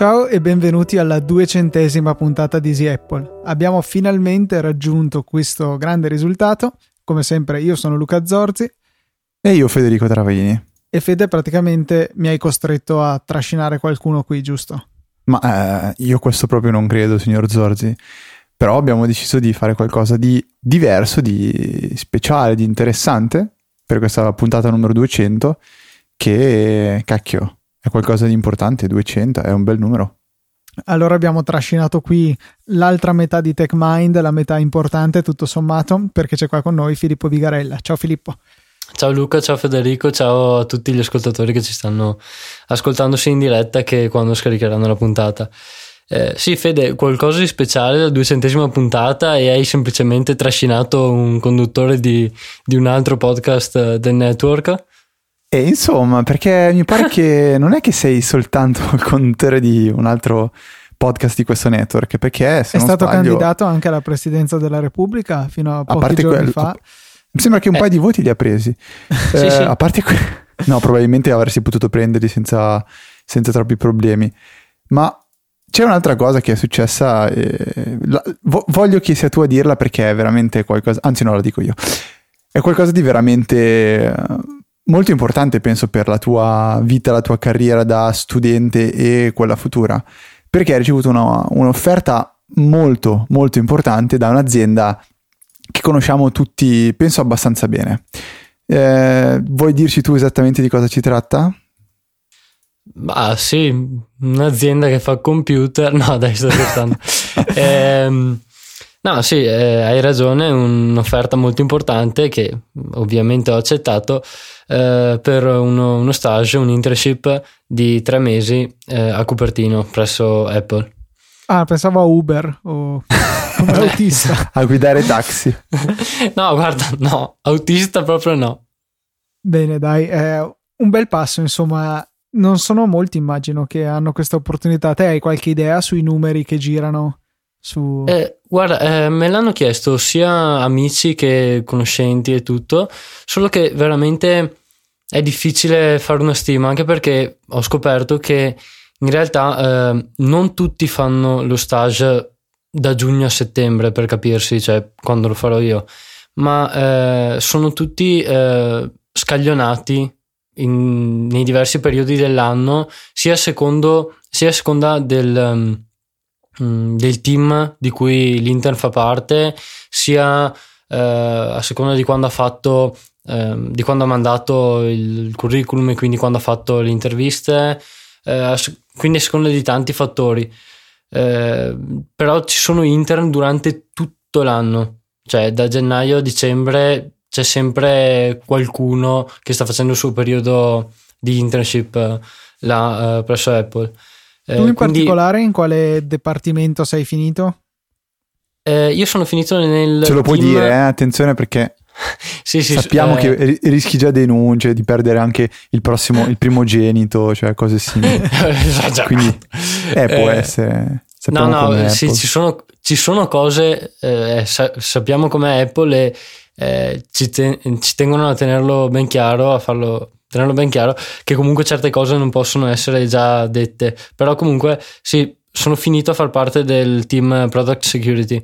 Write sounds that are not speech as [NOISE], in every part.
Ciao e benvenuti alla duecentesima puntata di Easy Apple. Abbiamo finalmente raggiunto questo grande risultato. Come sempre io sono Luca Zorzi. E io Federico Travaini. E Fede praticamente mi hai costretto a trascinare qualcuno qui, giusto? Ma eh, io questo proprio non credo, signor Zorzi. Però abbiamo deciso di fare qualcosa di diverso, di speciale, di interessante per questa puntata numero 200 che, cacchio, è qualcosa di importante, 200 è un bel numero. Allora abbiamo trascinato qui l'altra metà di TechMind, la metà importante tutto sommato, perché c'è qua con noi Filippo Vigarella. Ciao Filippo. Ciao Luca, ciao Federico, ciao a tutti gli ascoltatori che ci stanno ascoltando sia in diretta che quando scaricheranno la puntata. Eh, sì, Fede, qualcosa di speciale la duecentesima puntata e hai semplicemente trascinato un conduttore di, di un altro podcast eh, del network? E insomma, perché mi pare che [LAUGHS] non è che sei soltanto il conduttore di un altro podcast di questo network, perché è stato sbaglio, candidato anche alla presidenza della Repubblica fino a pochi a giorni fa. Mi sembra che un eh. paio di voti li ha presi. [LAUGHS] sì, eh, sì. A parte que- no, probabilmente avresti potuto prenderli senza, senza troppi problemi. Ma c'è un'altra cosa che è successa, eh, la, vo- voglio che sia tu a dirla perché è veramente qualcosa, anzi no, la dico io, è qualcosa di veramente eh, molto importante penso per la tua vita, la tua carriera da studente e quella futura, perché hai ricevuto una, un'offerta molto molto importante da un'azienda che conosciamo tutti, penso abbastanza bene. Eh, vuoi dirci tu esattamente di cosa ci tratta? Ma sì, un'azienda che fa computer. [LAUGHS] No, dai, sto scherzando. [LAUGHS] ehm, no, sì, eh, hai ragione. Un'offerta molto importante che ovviamente ho accettato eh, per uno, uno, stage, un internship di tre mesi eh, a Cupertino presso Apple. Ah, pensavo a Uber o [LAUGHS] come autista. [LAUGHS] a guidare taxi. [LAUGHS] no, guarda, no, autista proprio no. Bene, dai, un bel passo, insomma non sono molti, immagino, che hanno questa opportunità. Te hai qualche idea sui numeri che girano? Su... Eh, guarda, eh, me l'hanno chiesto sia amici che conoscenti e tutto, solo che veramente è difficile fare una stima, anche perché ho scoperto che in realtà eh, non tutti fanno lo stage da giugno a settembre, per capirsi, cioè quando lo farò io, ma eh, sono tutti eh, scaglionati in, nei diversi periodi dell'anno, sia, secondo, sia a seconda del, um, del, team di cui l'Inter fa parte, sia uh, a seconda di quando ha fatto, uh, di quando ha mandato il curriculum e quindi quando ha fatto le interviste, uh, quindi a seconda di tanti fattori. però ci sono intern durante tutto l'anno, cioè da gennaio a dicembre c'è sempre qualcuno che sta facendo il suo periodo di internship eh, là uh, presso Apple. Eh, tu in quindi, particolare in quale dipartimento sei finito? Eh, io sono finito nel. Ce lo puoi dire, eh? attenzione perché. [LAUGHS] sì, sì, sappiamo eh, che rischi già denunce di perdere anche il prossimo, il primogenito, cioè cose simili. [LAUGHS] Quindi eh, può essere. no, no, sì, ci sono, ci sono cose, sa- sappiamo com'è Apple e eh, ci, ten- ci, tengono a tenerlo ben chiaro, a farlo tenerlo ben chiaro, che comunque certe cose non possono essere già dette. Però comunque sì, sono finito a far parte del team Product Security.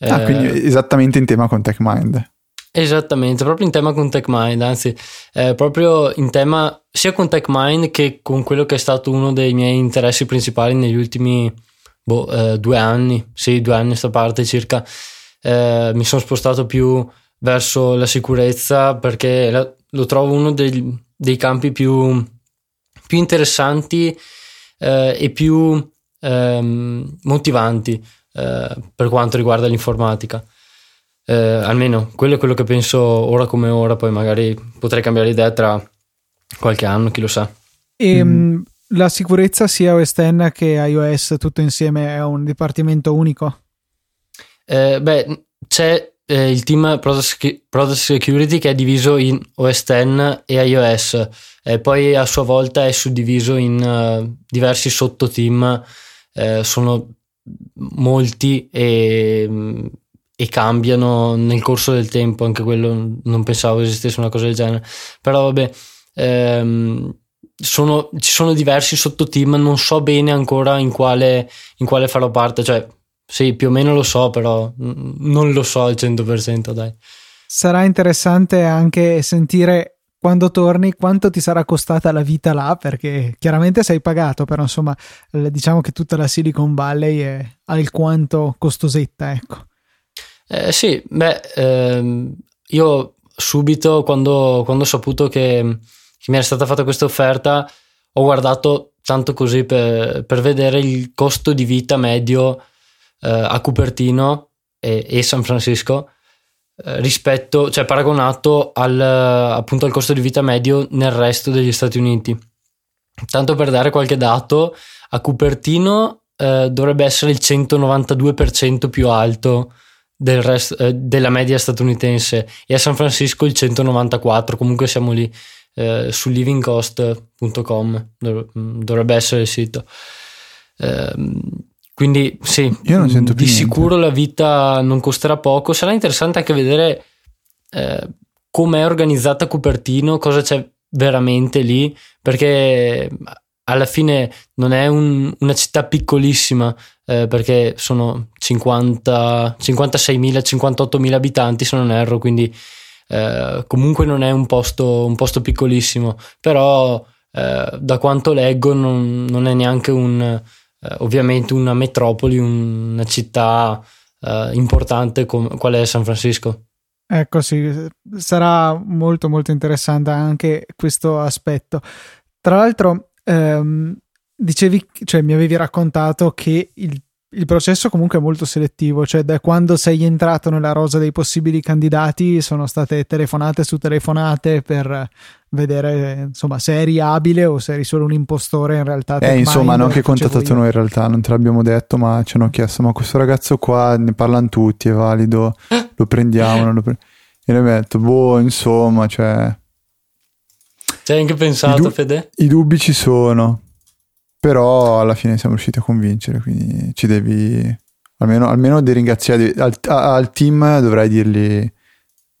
Ah, eh, quindi esattamente in tema con TechMind. Esattamente, proprio in tema con TechMind, anzi, eh, proprio in tema sia con TechMind che con quello che è stato uno dei miei interessi principali negli ultimi boh, eh, due anni, sì, due anni a sta parte circa. Eh, mi sono spostato più verso la sicurezza perché la, lo trovo uno dei, dei campi più, più interessanti eh, e più eh, motivanti eh, per quanto riguarda l'informatica. Eh, almeno quello è quello che penso ora come ora, poi magari potrei cambiare idea tra qualche anno, chi lo sa. E mm. la sicurezza sia OS X che iOS tutto insieme è un dipartimento unico? Eh, beh, c'è eh, il team Product Security che è diviso in OS X e iOS e poi a sua volta è suddiviso in uh, diversi sottoteam, eh, sono molti e, mm, e, cambiano nel corso del tempo, anche quello non pensavo esistesse una cosa del genere, però vabbè, ehm, sono, ci sono diversi sottoteam, non so bene ancora in quale, in quale farò parte, cioè sì, più o meno lo so, però non lo so al 100%, dai. Sarà interessante anche sentire quando torni quanto ti sarà costata la vita là, perché chiaramente sei pagato, però insomma diciamo che tutta la Silicon Valley è alquanto costosetta, ecco. Eh, sì, beh, ehm, io subito quando, quando ho saputo che, che, mi era stata fatta questa offerta ho guardato tanto così per, per vedere il costo di vita medio eh, a Cupertino e, e San Francisco eh, rispetto, cioè paragonato al, appunto al costo di vita medio nel resto degli Stati Uniti. Tanto per dare qualche dato, a Cupertino eh, dovrebbe essere il 192% più alto del resto, eh, della media statunitense e a San Francisco il 194%, comunque siamo lì eh, su livingcost.com, dovrebbe essere il sito. Quindi sì, Io non sento di niente. sicuro la vita non costerà poco. Sarà interessante anche vedere eh, com'è organizzata Cupertino, cosa c'è veramente lì, perché alla fine non è un, una città piccolissima, eh, perché sono 50, 56.000, 58.000 abitanti se non erro, quindi eh, comunque non è un posto, un posto piccolissimo, però eh, da quanto leggo non, non è neanche un eh, ovviamente una metropoli, una città eh, importante come, qual è San Francisco. Ecco sì, sarà molto molto interessante anche questo aspetto. Tra l'altro, ehm, dicevi, cioè mi avevi raccontato che il il processo comunque è molto selettivo, cioè da quando sei entrato nella rosa dei possibili candidati sono state telefonate su telefonate per vedere insomma se eri abile o se eri solo un impostore in realtà. Eh, insomma, hanno anche contattato noi in realtà, non te l'abbiamo detto, ma ci hanno chiesto, ma questo ragazzo qua ne parlano tutti, è valido, lo prendiamo, lo pre- e noi abbiamo detto, boh, insomma, cioè... Ci hai anche pensato, I du- Fede? I dubbi ci sono, però alla fine siamo riusciti a convincere, quindi ci devi almeno, almeno dei ringraziati al, al, team dovrai dirgli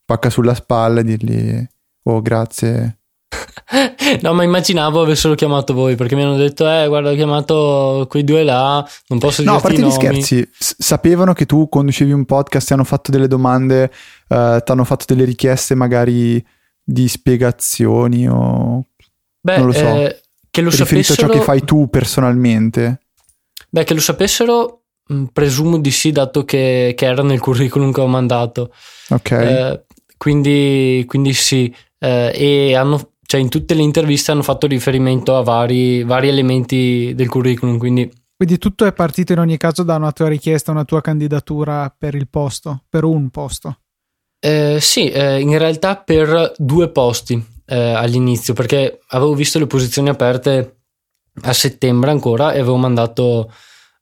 pacca sulla spalla e dirgli oh grazie. [LAUGHS] no, ma immaginavo avessero chiamato voi perché mi hanno detto, eh, guarda, ho chiamato quei due là, non posso dire. No, a parte gli scherzi, s- sapevano che tu conducevi un podcast, ti hanno fatto delle domande, uh, ti hanno fatto delle richieste magari di spiegazioni o... Beh, non lo so. Eh, che lo riferito sapessero... a ciò che fai tu personalmente? Beh, che lo sapessero, mm, presumo di sì, dato che, che era nel curriculum che ho mandato. Ok. Eh, quindi, quindi, sì, eh, e hanno, cioè in tutte le interviste hanno fatto riferimento a vari, vari elementi del curriculum. Quindi... quindi tutto è partito in ogni caso da una tua richiesta, una tua candidatura per il posto, per un posto. Eh, sì, eh, in realtà per due posti eh, all'inizio perché avevo visto le posizioni aperte a settembre ancora e avevo mandato,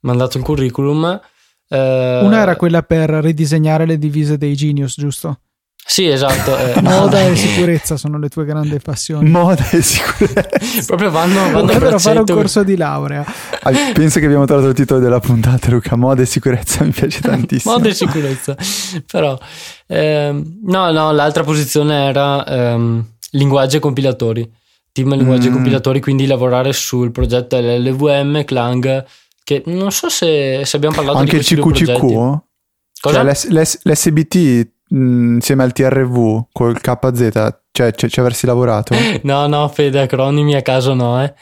mandato il curriculum. Eh, Una era quella per ridisegnare le divise dei Genius, giusto? Sì, esatto. Eh. [LAUGHS] Moda e sicurezza sono le tue grandi passioni. Moda e sicurezza. [LAUGHS] Proprio vanno, vanno Dovrebbero fare un corso di laurea. Ah, penso che abbiamo trovato il titolo della puntata, Luca. Moda e sicurezza mi piace [LAUGHS] tantissimo. Moda e sicurezza. Però, ehm, no, no, l'altra posizione era ehm, linguaggi e compilatori. Team linguaggi mm. e compilatori, quindi lavorare sul progetto LLVM, Clang, che non so se, se abbiamo parlato Anche di questi il CQCQ? Cioè l'S- l'S- l'SBT mh, insieme al TRV col KZ, cioè ci avresti lavorato? [LAUGHS] No, no, Fede, acronimi a caso no, eh.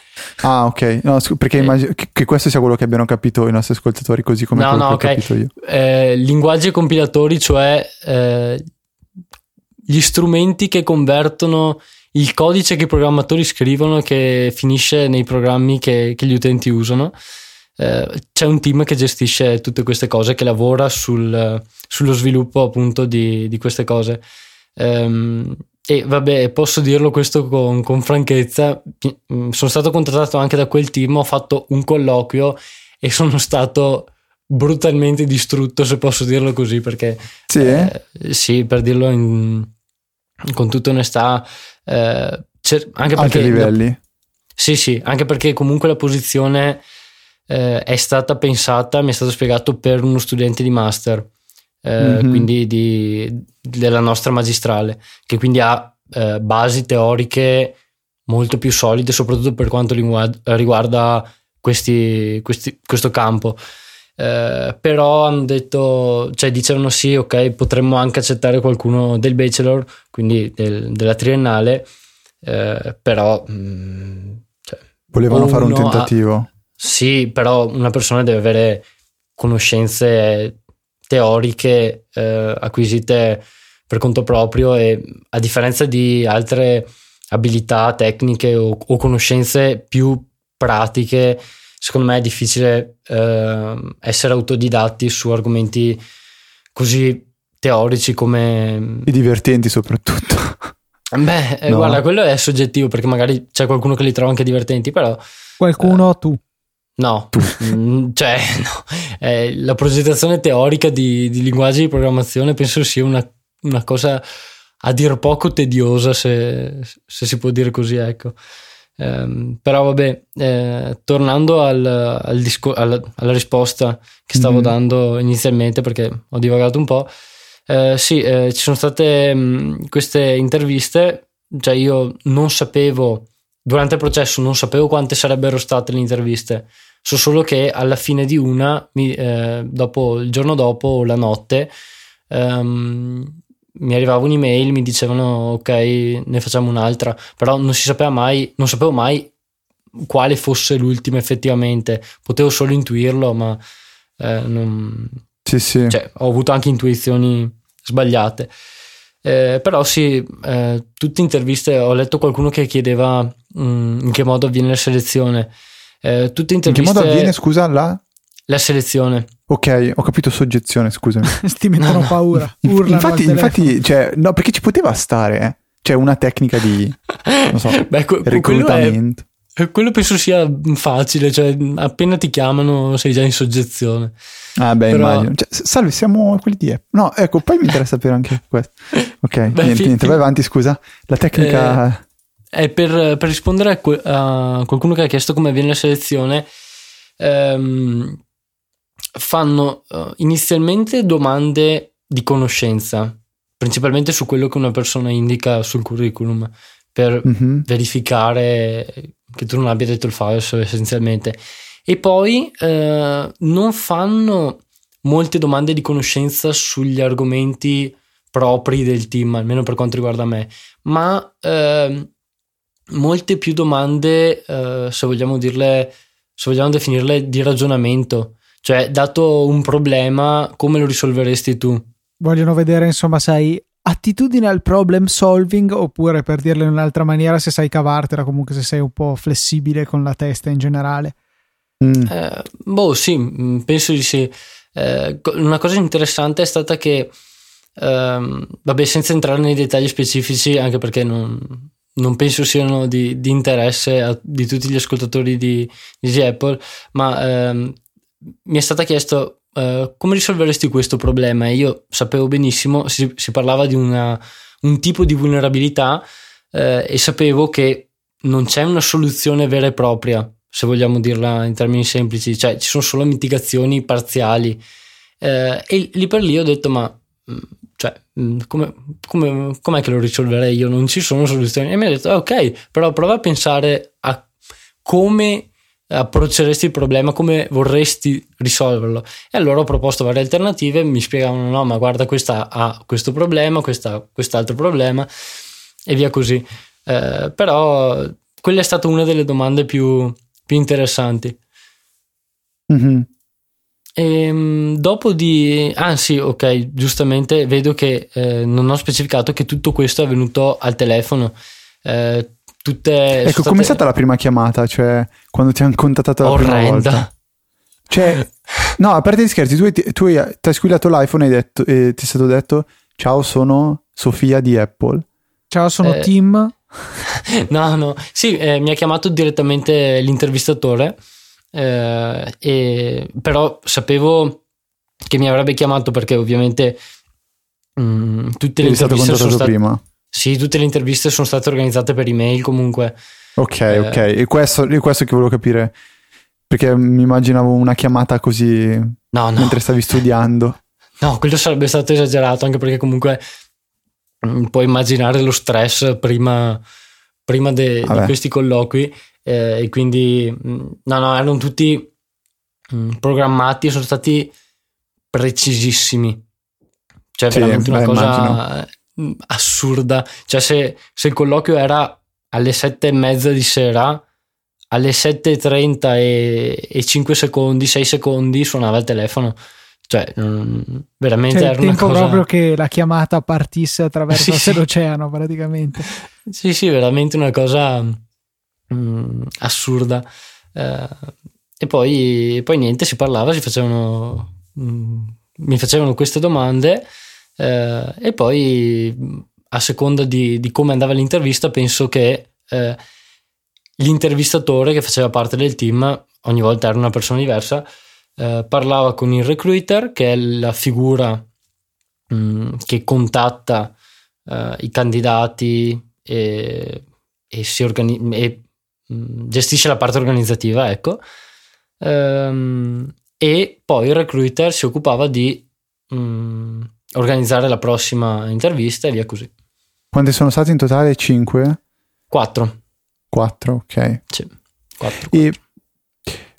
Ah, ok. No, perché eh. immagino che, che, questo sia quello che abbiano capito i nostri ascoltatori, così come no, no, okay. ho capito io. Eh, linguaggi e compilatori, cioè eh, gli strumenti che convertono il codice che i programmatori scrivono che finisce nei programmi che, che gli utenti usano. Eh, c'è un team che gestisce tutte queste cose, che lavora sul, sullo sviluppo appunto di, di queste cose. Um, e vabbè, posso dirlo questo con, con, franchezza, sono stato contattato anche da quel team, ho fatto un colloquio e sono stato brutalmente distrutto, se posso dirlo così, perché sì, eh, sì per dirlo in, con tutta onestà, eh, anche perché... Altri livelli? Sì, sì, anche perché comunque la posizione eh, è stata pensata, mi è stato spiegato per uno studente di master, eh, mm-hmm. quindi di, della nostra magistrale, che quindi ha eh, basi teoriche molto più solide, soprattutto per quanto riguarda questi, questi, questo campo. Eh, però hanno detto, cioè dicevano sì, ok, potremmo anche accettare qualcuno del bachelor, quindi del, della triennale, eh, però... Mh, mm, cioè, Volevano fare un tentativo. Ha, sì, però una persona deve avere conoscenze teoriche eh, acquisite per conto proprio e a differenza di altre abilità tecniche o, o conoscenze più pratiche, secondo me è difficile eh, essere autodidatti su argomenti così teorici come... E divertenti soprattutto. [LAUGHS] Beh, eh, no. guarda, quello è soggettivo perché magari c'è qualcuno che li trova anche divertenti, però... Qualcuno eh, tu. No, tu. Mm, cioè, [LAUGHS] no. Eh, la progettazione teorica di, di, linguaggi di programmazione penso sia una, una cosa a dir poco tediosa, se, se si può dire così, ecco. Eh, però vabbè, eh, tornando al, al disco, al, alla risposta che stavo mm. dando inizialmente, perché ho divagato un po', eh, sì, eh, ci sono state mh, mm, queste interviste, cioè io non sapevo, durante il processo non sapevo quante sarebbero state le interviste, so solo che alla fine di una, mi, eh, dopo, il giorno dopo o la notte, um, mi arrivava un'email, mi dicevano ok, ne facciamo un'altra, però non si sapeva mai, non sapevo mai quale fosse l'ultima effettivamente, potevo solo intuirlo, ma eh, non... sì, sì. Cioè, ho avuto anche intuizioni sbagliate. Eh, però sì, eh, tutte interviste, ho letto qualcuno che chiedeva mh, mm, in che modo avviene la selezione. Eh, tutte interviste... In che modo avviene, scusa, la... La selezione. Ok, ho capito soggezione, scusami. [LAUGHS] Ti mettono no, no. paura. infatti, infatti cioè, no, perché ci poteva stare, eh? Cioè, una tecnica di, non so, [LAUGHS] Beh, que- reclutamento. Quello, è, quello, penso sia facile, cioè, appena ti chiamano sei già in soggezione. Ah, beh, Però... immagino. Cioè, salve, siamo quelli di Apple. No, ecco, poi mi interessa sapere anche [LAUGHS] questo. Ok, beh, niente, fi- niente, vai avanti, scusa. La tecnica... Eh, è per, per rispondere a, que- a, qualcuno che ha chiesto come avviene la selezione. Ehm, fanno uh, inizialmente domande di conoscenza, principalmente su quello che una persona indica sul curriculum, per mm-hmm. verificare che tu non abbia detto il falso essenzialmente. E poi uh, non fanno molte domande di conoscenza sugli argomenti propri del team, almeno per quanto riguarda me, ma uh, molte più domande, se vogliamo dirle, se vogliamo definirle di ragionamento cioè, dato un problema, come lo risolveresti tu? Vogliono vedere, insomma, sai, attitudine al problem solving oppure per dirlo in un'altra maniera se sai cavartela comunque se sei un po' flessibile con la testa in generale mm. eh, boh sì mm, penso di sì eh, una cosa interessante è stata che ehm, vabbè senza entrare nei dettagli specifici anche perché non, non penso siano di, di interesse a, di tutti gli ascoltatori di, di Apple ma ehm, mi è stata chiesto uh, come risolveresti questo problema e io sapevo benissimo, si, si parlava di una, un tipo di vulnerabilità uh, e sapevo che non c'è una soluzione vera e propria, se vogliamo dirla in termini semplici, cioè ci sono solo mitigazioni parziali. Uh, e lì per lì ho detto, ma mm, cioè, mm, come, come, com'è che lo risolverei io? Non ci sono soluzioni. E mi ha detto, ok, però prova a pensare a come approcceresti il problema, come vorresti risolverlo. E allora ho proposto varie alternative, mi spiegavano no, ma guarda, questa ha questo problema, questa quest'altro problema e via così. Eh, però quella è stata una delle domande più, più interessanti. Mm-hmm. E, ehm, dopo di... Ah sì, ok, giustamente vedo che eh, non ho specificato che tutto questo è avvenuto al telefono. Eh, tutte... Ecco, state... com'è stata la prima chiamata? Cioè, quando ti hanno contattato la Orrenda. prima volta? Cioè, [LAUGHS] no, a parte gli scherzi, tu, tu hai, ti hai squillato l'iPhone e, detto, e ti è stato detto ciao, sono Sofia di Apple. Ciao, sono eh, Tim. [LAUGHS] no, no, sì, eh, mi ha chiamato direttamente l'intervistatore, eh, e, però sapevo che mi avrebbe chiamato perché ovviamente mh, mm, tutte le interviste sono state... prima sì, tutte le interviste sono state organizzate per email comunque. Ok, eh, ok. E questo, e questo che volevo capire. Perché mi immaginavo una chiamata così no, no. mentre stavi studiando. [LAUGHS] No, quello sarebbe stato esagerato, anche perché comunque mm, puoi immaginare lo stress prima, prima de, di questi colloqui eh, e quindi mm, no, no, erano tutti mm, programmati e sono stati precisissimi. Cioè, sì, veramente una beh, cosa immagino. Mm, assurda. Cioè, se, se, il colloquio era alle sette e mezza di sera, alle 7.30 e, e 5 secondi, 6 secondi suonava il telefono. Cioè, veramente cioè, era il tempo cosa... proprio che la chiamata partisse attraverso [LAUGHS] sì, l'oceano, praticamente. Sì, sì, veramente una cosa mh, mm, assurda. Uh, e poi, poi, niente, si parlava, si facevano, mh, mm, mi facevano queste domande uh, e poi a seconda di, di, come andava l'intervista penso che uh, l'intervistatore che faceva parte del team, ogni volta era una persona diversa, eh, parlava con il recruiter, che è la figura mh, mm, che contatta eh, i candidati e, e, organi- e mh, mm, gestisce la parte organizzativa, ecco. Ehm, e poi il recruiter si occupava di mh, mm, organizzare la prossima intervista e via così. Quanti sono stati in totale? 5? 4. 4, ok. Sì, 4. E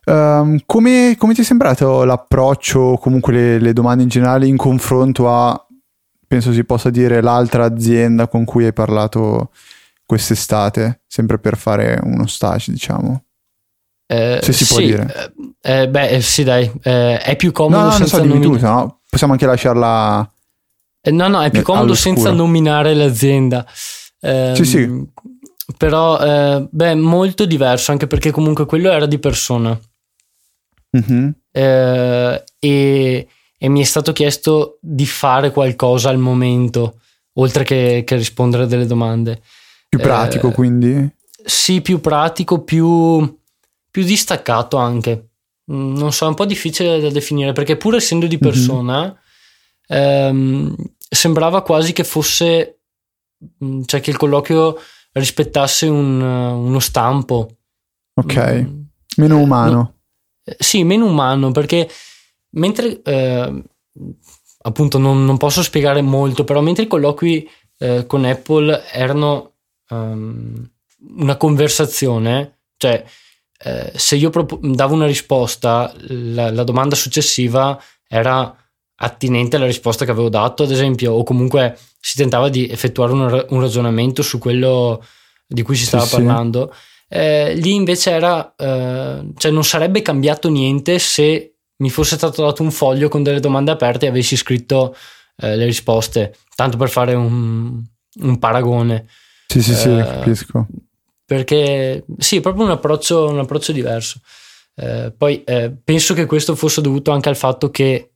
um, come, come, ti è sembrato l'approccio, comunque le, le, domande in generale in confronto a, penso si possa dire, l'altra azienda con cui hai parlato quest'estate, sempre per fare uno stage, diciamo? Eh, Se si sì, può dire. Eh, beh, eh, sì, dai, eh, è più comodo no, no, senza non so, nominare... tu, no? Possiamo anche lasciarla... Eh, no, no, è più comodo senza nominare l'azienda. Eh, sì, sì però eh, beh, molto diverso anche perché comunque quello era di persona mm-hmm. eh, e, e, mi è stato chiesto di fare qualcosa al momento oltre che, che rispondere a delle domande più pratico eh, quindi sì più pratico più, più distaccato anche mm, non so è un po' difficile da definire perché pur essendo di mm-hmm. persona mm-hmm. Sembrava quasi che fosse mm, cioè che il colloquio rispettasse un, uno stampo. Ok, mm, meno eh, umano. No, eh, sì, meno umano perché mentre eh, appunto non, non, posso spiegare molto, però mentre i colloqui eh, con Apple erano um, una conversazione, cioè eh, se io prop- davo una risposta, la, la domanda successiva era attinente alla risposta che avevo dato, ad esempio, o comunque si tentava di effettuare un, un ragionamento su quello di cui si stava sì, parlando. Sì. Eh, lì invece era, eh, cioè non sarebbe cambiato niente se mi fosse stato dato un foglio con delle domande aperte e avessi scritto eh, le risposte, tanto per fare un, un paragone. Sì, sì, sì, eh, capisco. Perché sì, è proprio un approccio, un approccio diverso. Eh, poi eh, penso che questo fosse dovuto anche al fatto che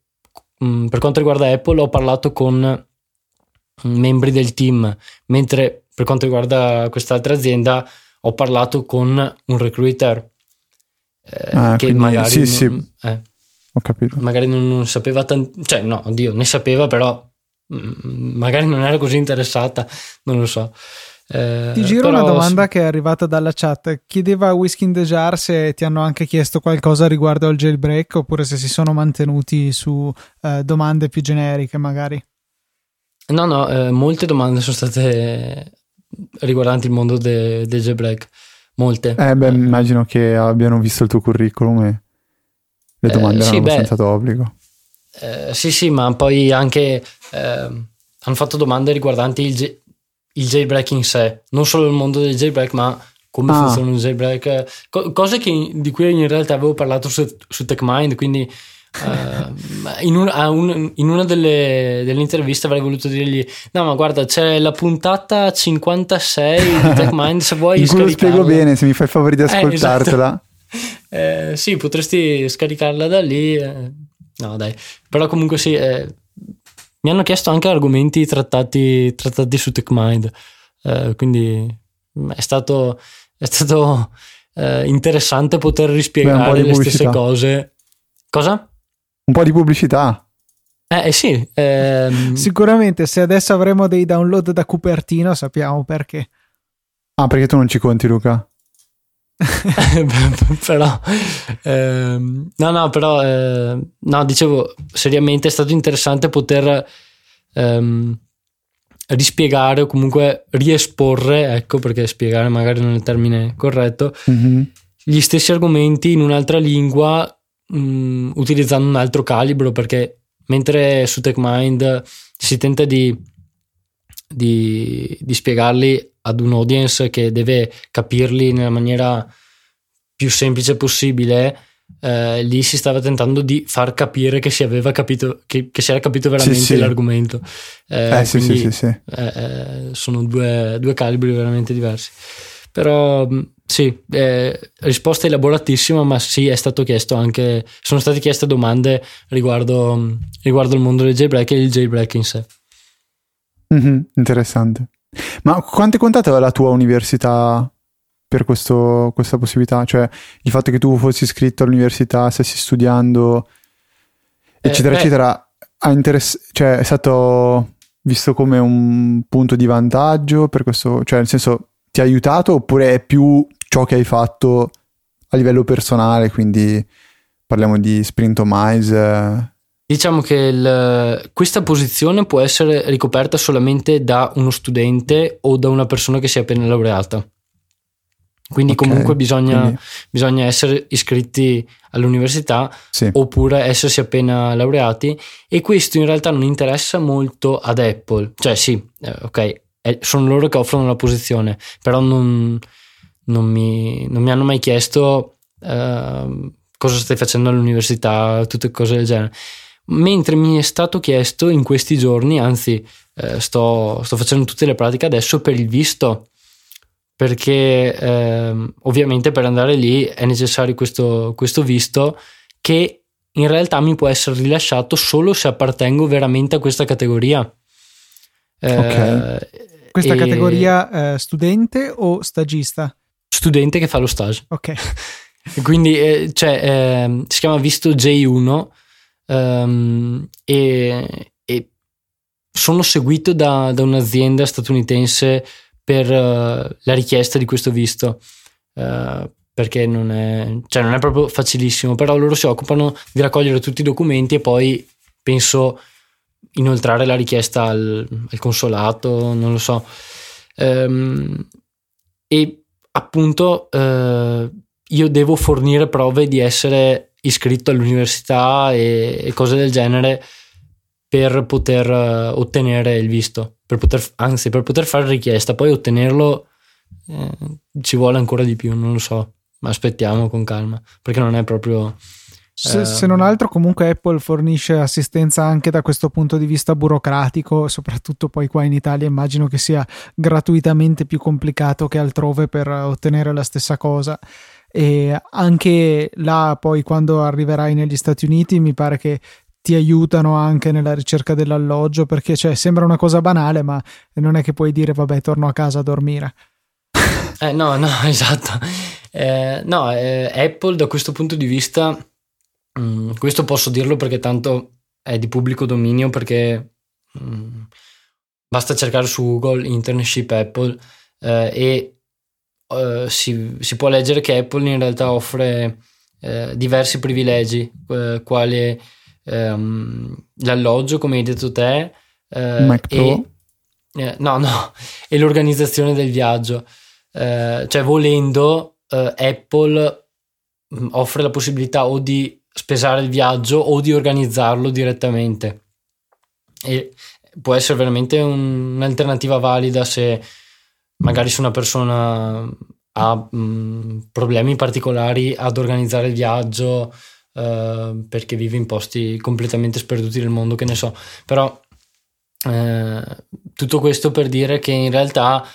mh, mm, per quanto riguarda Apple ho parlato con membri del team, mentre per quanto riguarda quest'altra azienda ho parlato con un recruiter eh, ah, che magari sì, non, sì. Eh, ho capito. magari non, non sapeva tanto, cioè no, oddio, ne sapeva però mh, mm, magari non era così interessata, non lo so. Eh, ti giro una domanda sì. che è arrivata dalla chat. Chiedeva a Whisky in the Jar se ti hanno anche chiesto qualcosa riguardo al jailbreak oppure se si sono mantenuti su eh, domande più generiche, magari. No, no, eh, molte domande sono state riguardanti il mondo del de jailbreak. Molte. Eh, beh, immagino che abbiano visto il tuo curriculum e le domande eh, erano sì, abbastanza d'obbligo. Eh, sì, sì, ma poi anche eh, hanno fatto domande riguardanti il, il jailbreak in sé, non solo il mondo del jailbreak, ma come ah. funziona un jailbreak, co- cose che, di cui in realtà avevo parlato su, su TechMind, quindi uh, [LAUGHS] in, un, un, in, una delle, delle, interviste avrei voluto dirgli no ma guarda c'è la puntata 56 di [LAUGHS] TechMind se vuoi in cui lo spiego bene se mi fai il favore di ascoltartela eh, esatto. [LAUGHS] eh, sì potresti scaricarla da lì eh. no dai però comunque sì eh, mi hanno chiesto anche argomenti trattati, trattati su TechMind, eh, quindi mm, è stato, è stato eh, interessante poter rispiegare Beh, le stesse cose. Cosa? Un po' di pubblicità. Eh, eh sì. Ehm... Sicuramente se adesso avremo dei download da Cupertino sappiamo perché. Ah, perché tu non ci conti, Luca? [LAUGHS] però ehm, no no però eh, no dicevo seriamente è stato interessante poter ehm, rispiegare o comunque riesporre, ecco perché spiegare magari non è il termine corretto, mm-hmm. gli stessi argomenti in un'altra lingua mh, mm, utilizzando un altro calibro perché mentre su TechMind si tenta di, di, di spiegarli ad un audience che deve capirli nella maniera più semplice possibile, eh, lì si stava tentando di far capire che si aveva capito, che, che si era capito veramente sì, sì. l'argomento. Eh, eh sì, quindi, sì, sì, eh, eh, sono due, due, calibri veramente diversi. Però mm, sì, eh, risposta elaboratissima, ma sì, è stato chiesto anche, sono state chieste domande riguardo, riguardo il mondo del jailbreak e il jailbreak in sé. Mm-hmm, interessante. Ma quanto è contata la tua università per questo, questa possibilità? Cioè il fatto che tu fossi iscritto all'università, stessi studiando, eccetera, eh, eccetera, interess- cioè, è stato visto come un punto di vantaggio per questo, cioè nel senso ti ha aiutato oppure è più ciò che hai fatto a livello personale, quindi parliamo di sprint o miles? Diciamo che il, questa posizione può essere ricoperta solamente da uno studente o da una persona che si è appena laureata. Quindi okay, comunque bisogna, quindi... bisogna, essere iscritti all'università sì. oppure essersi appena laureati e questo in realtà non interessa molto ad Apple. Cioè sì, eh, ok, sono loro che offrono la posizione, però non, non, mi, non mi, hanno mai chiesto uh, cosa stai facendo all'università, tutte cose del genere. Mentre mi è stato chiesto in questi giorni, anzi eh, sto, sto facendo tutte le pratiche adesso per il visto perché eh, ovviamente per andare lì è necessario questo, questo visto che in realtà mi può essere rilasciato solo se appartengo veramente a questa categoria. Eh, okay. Questa e... categoria eh, studente o stagista? Studente che fa lo stage. Ok. [LAUGHS] Quindi eh, cioè, eh, si chiama visto J1 ehm, e, e, sono seguito da, da un'azienda statunitense per uh, la richiesta di questo visto. Uh, perché non è, cioè non è proprio facilissimo, però loro si occupano di raccogliere tutti i documenti e poi penso inoltrare la richiesta al, al consolato, non lo so. Um, e appunto uh, io devo fornire prove di essere iscritto all'università e, e cose del genere per poter uh, ottenere il visto, per poter, anzi per poter fare richiesta, poi ottenerlo eh, ci vuole ancora di più, non lo so, ma aspettiamo con calma, perché non è proprio... Se, eh, se, non altro comunque Apple fornisce assistenza anche da questo punto di vista burocratico, soprattutto poi qua in Italia immagino che sia gratuitamente più complicato che altrove per ottenere la stessa cosa e anche là poi quando arriverai negli Stati Uniti mi pare che ti aiutano anche nella ricerca dell'alloggio perché cioè, sembra una cosa banale ma non è che puoi dire vabbè torno a casa a dormire [LAUGHS] eh, no no [LAUGHS] esatto. Eh, no eh, Apple da questo punto di vista mh, mm, questo posso dirlo perché tanto è di pubblico dominio perché mh, mm, basta cercare su Google internship Apple eh, e eh, si, si, può leggere che Apple in realtà offre eh, diversi privilegi quali ehm, l'alloggio, come hai detto te, eh, e, eh, no, no, [LAUGHS] e l'organizzazione del viaggio. Eh, cioè, volendo, eh, Apple mm, offre la possibilità o di spesare il viaggio o di organizzarlo direttamente. E può essere veramente un, un'alternativa valida se magari se una persona ha mh, mm, problemi particolari ad organizzare il viaggio uh, perché vive in posti completamente sperduti del mondo, che ne so. Però uh, tutto questo per dire che in realtà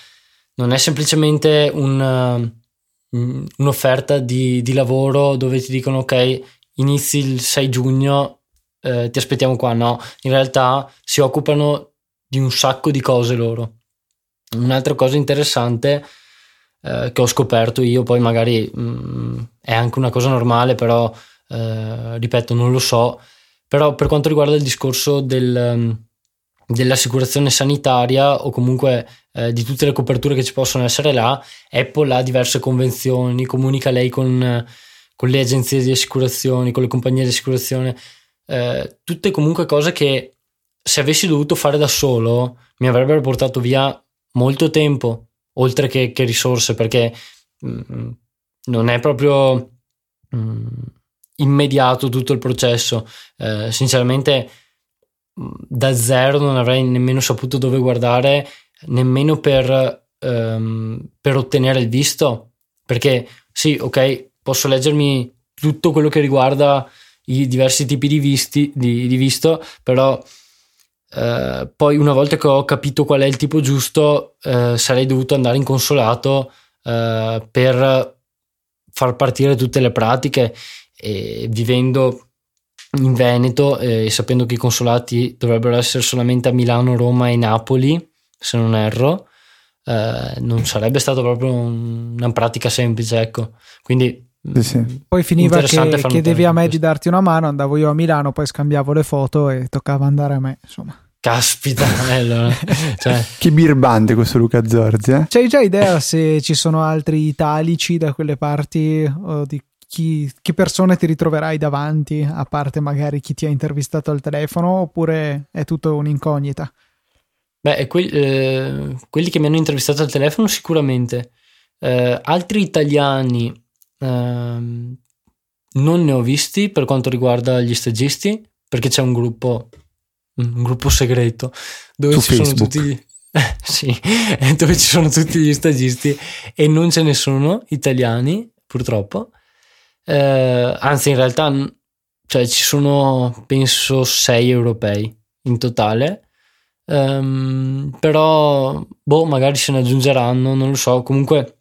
non è semplicemente un, uh, un'offerta di, di, lavoro dove ti dicono ok, inizi il 6 giugno, ti aspettiamo qua. No, in realtà si occupano di un sacco di cose loro. Un'altra cosa interessante eh, che ho scoperto io, poi magari mh, mm, è anche una cosa normale, però eh, ripeto, non lo so, però per quanto riguarda il discorso del, mm, dell'assicurazione sanitaria o comunque eh, di tutte le coperture che ci possono essere là, Apple ha diverse convenzioni, comunica lei con, con le agenzie di assicurazioni, con le compagnie di assicurazione, eh, tutte comunque cose che se avessi dovuto fare da solo mi avrebbero portato via molto tempo, oltre che, che risorse, perché mh, mm, non è proprio mh, mm, immediato tutto il processo. Eh, sinceramente, mm, da zero non avrei nemmeno saputo dove guardare, nemmeno per, ehm, per ottenere il visto, perché sì, ok, posso leggermi tutto quello che riguarda i diversi tipi di, visti, di, di visto, però eh, poi una volta che ho capito qual è il tipo giusto, eh, sarei dovuto andare in consolato eh, per far partire tutte le pratiche e vivendo in Veneto e sapendo che i consolati dovrebbero essere solamente a Milano, Roma e Napoli, se non erro, non sarebbe stato proprio una pratica semplice, ecco. Quindi sì, sì. Poi finiva che chiedevi a me di darti una mano, andavo io a Milano, poi scambiavo le foto e toccava andare a me, insomma. Caspita, [LAUGHS] bello. cioè. [LAUGHS] che birbante questo Luca Zorzi. Eh? C'hai già idea se ci sono altri italici da quelle parti o di chi, che persone ti ritroverai davanti, a parte magari chi ti ha intervistato al telefono, oppure è tutto un'incognita? Beh, que- eh, quelli che mi hanno intervistato al telefono sicuramente. Eh, altri italiani Ehm, non ne ho visti per quanto riguarda gli stagisti, perché c'è un gruppo, un gruppo segreto dove Su ci Facebook. sono tutti. [LAUGHS] sì, [LAUGHS] dove ci sono tutti gli stagisti e non ce ne sono italiani, purtroppo. Eh, anzi, in realtà, cioè, ci sono penso sei europei in totale. Um, però, boh, magari se ne aggiungeranno, non lo so. Comunque,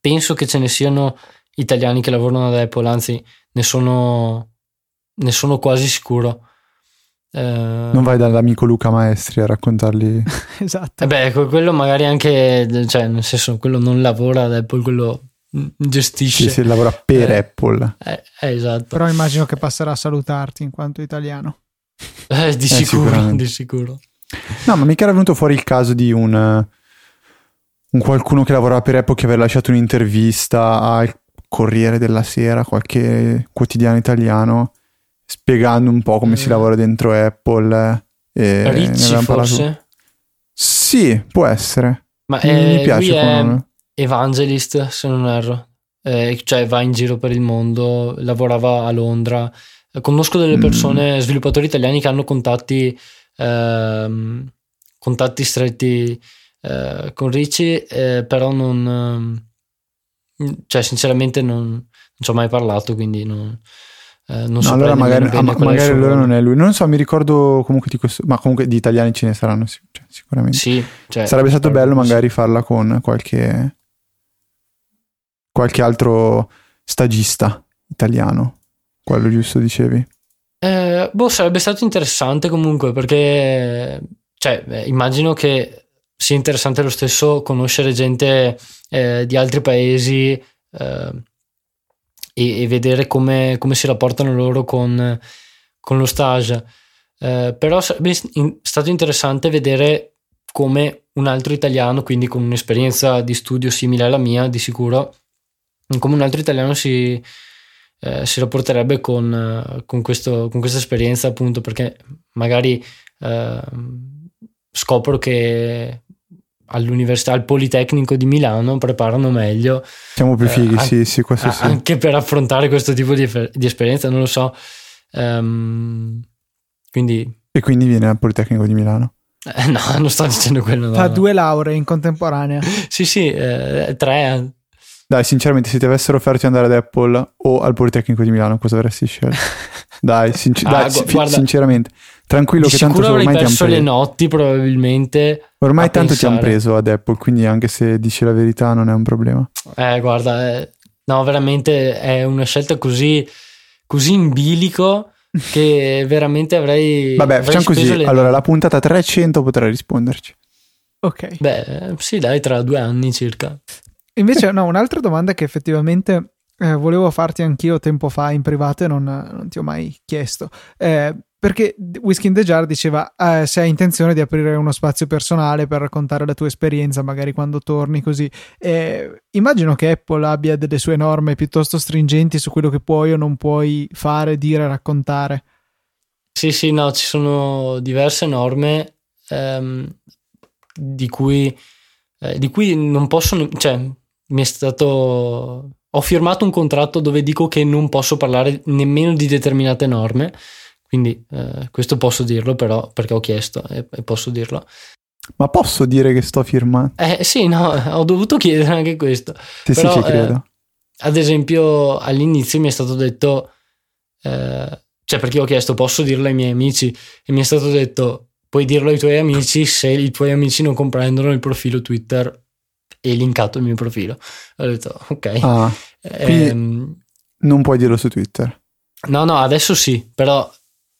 penso che ce ne siano italiani che lavorano ad Apple, anzi ne sono, ne sono quasi sicuro. Eh, non vai dall'amico Luca Maestri a raccontargli. [LAUGHS] esatto. Eh beh, quello magari anche, cioè, nel senso, quello non lavora ad Apple, quello gestisce. Sì, sì, lavora per eh, Apple. Eh, eh, esatto. Però immagino che passerà a salutarti in quanto italiano. Eh, di sicuro, di sicuro. No, ma mica era venuto fuori il caso di un, un qualcuno che lavorava per Apple che aveva lasciato un'intervista al Corriere della Sera, qualche quotidiano italiano, spiegando un po' come mm. si lavora dentro Apple. E Ricci forse? Sì, può essere. Ma mi, eh, mi piace come Evangelist, se non erro. Eh, cioè va in giro per il mondo, lavorava a Londra. Conosco delle mm. persone, mm. sviluppatori italiani che hanno contatti, ehm, contatti stretti eh, con Ricci, eh, però non Mm, cioè sinceramente non, non ci ho mai parlato, quindi non... Eh, non so allora magari, ah, magari allora non è lui. Non so, mi ricordo comunque di questo, ma comunque di italiani ce ne saranno cioè, sicuramente. Sì, cioè, Sarebbe stato bello magari farla con qualche, qualche altro stagista italiano. Quello giusto dicevi? Eh, boh, sarebbe stato interessante comunque perché, cioè, beh, immagino che sia interessante lo stesso conoscere gente eh, di altri paesi eh, e, e, vedere come, come, si rapportano loro con, con lo stage. Eh, però sarebbe stato interessante vedere come un altro italiano, quindi con un'esperienza di studio simile alla mia, di sicuro, come un altro italiano si, eh, si rapporterebbe con, con, questo, con, questa esperienza, appunto, perché magari eh, scopro che all'università, al Politecnico di Milano preparano meglio. Siamo più fighi, eh, sì, sì, questo sì. Anche per affrontare questo tipo di, di esperienza, non lo so. Um, quindi... E quindi viene al Politecnico di Milano? Eh, no, [LAUGHS] non sto dicendo quello. Fa no. due lauree in contemporanea. [LAUGHS] sì, sì, eh, tre. Dai, sinceramente, se ti avessero offerto di andare ad Apple o al Politecnico di Milano, cosa avresti scelto? [LAUGHS] Dai, sincer- ah, dai guarda, sinceramente. Tranquillo di che tanto ormai avrei perso le notti probabilmente. Ormai tanto pensare. ti hanno preso ad Apple, quindi anche se dici la verità non è un problema. Eh, guarda, eh, no, veramente è una scelta così, così in bilico [LAUGHS] che veramente avrei... Vabbè, avrei facciamo così. Le... Allora, la puntata 300 potrai risponderci. Ok. Beh, sì, dai, tra due anni circa. Invece, [LAUGHS] no, un'altra domanda che effettivamente eh, volevo farti anch'io tempo fa in privato e non, non ti ho mai chiesto. Eh, perché Whisky in the Jar diceva eh, se hai intenzione di aprire uno spazio personale per raccontare la tua esperienza, magari quando torni così. Eh, immagino che Apple abbia delle sue norme piuttosto stringenti su quello che puoi o non puoi fare, dire, raccontare. Sì, sì, no, ci sono diverse norme ehm, di, cui, eh, di cui non posso, cioè mi è stato ho firmato un contratto dove dico che non posso parlare nemmeno di determinate norme, quindi eh, questo posso dirlo però perché ho chiesto e, e, posso dirlo. Ma posso dire che sto firmando? Eh sì, no, [LAUGHS] ho dovuto chiedere anche questo. Sì, però, sì, ci credo. Eh, ad esempio all'inizio mi è stato detto, eh, cioè perché ho chiesto posso dirlo ai miei amici e mi è stato detto puoi dirlo ai tuoi amici se i tuoi amici non comprendono il profilo Twitter e linkato il mio profilo. Ho detto, ok. Ah, ehm, non puoi dirlo su Twitter. No, no, adesso sì, però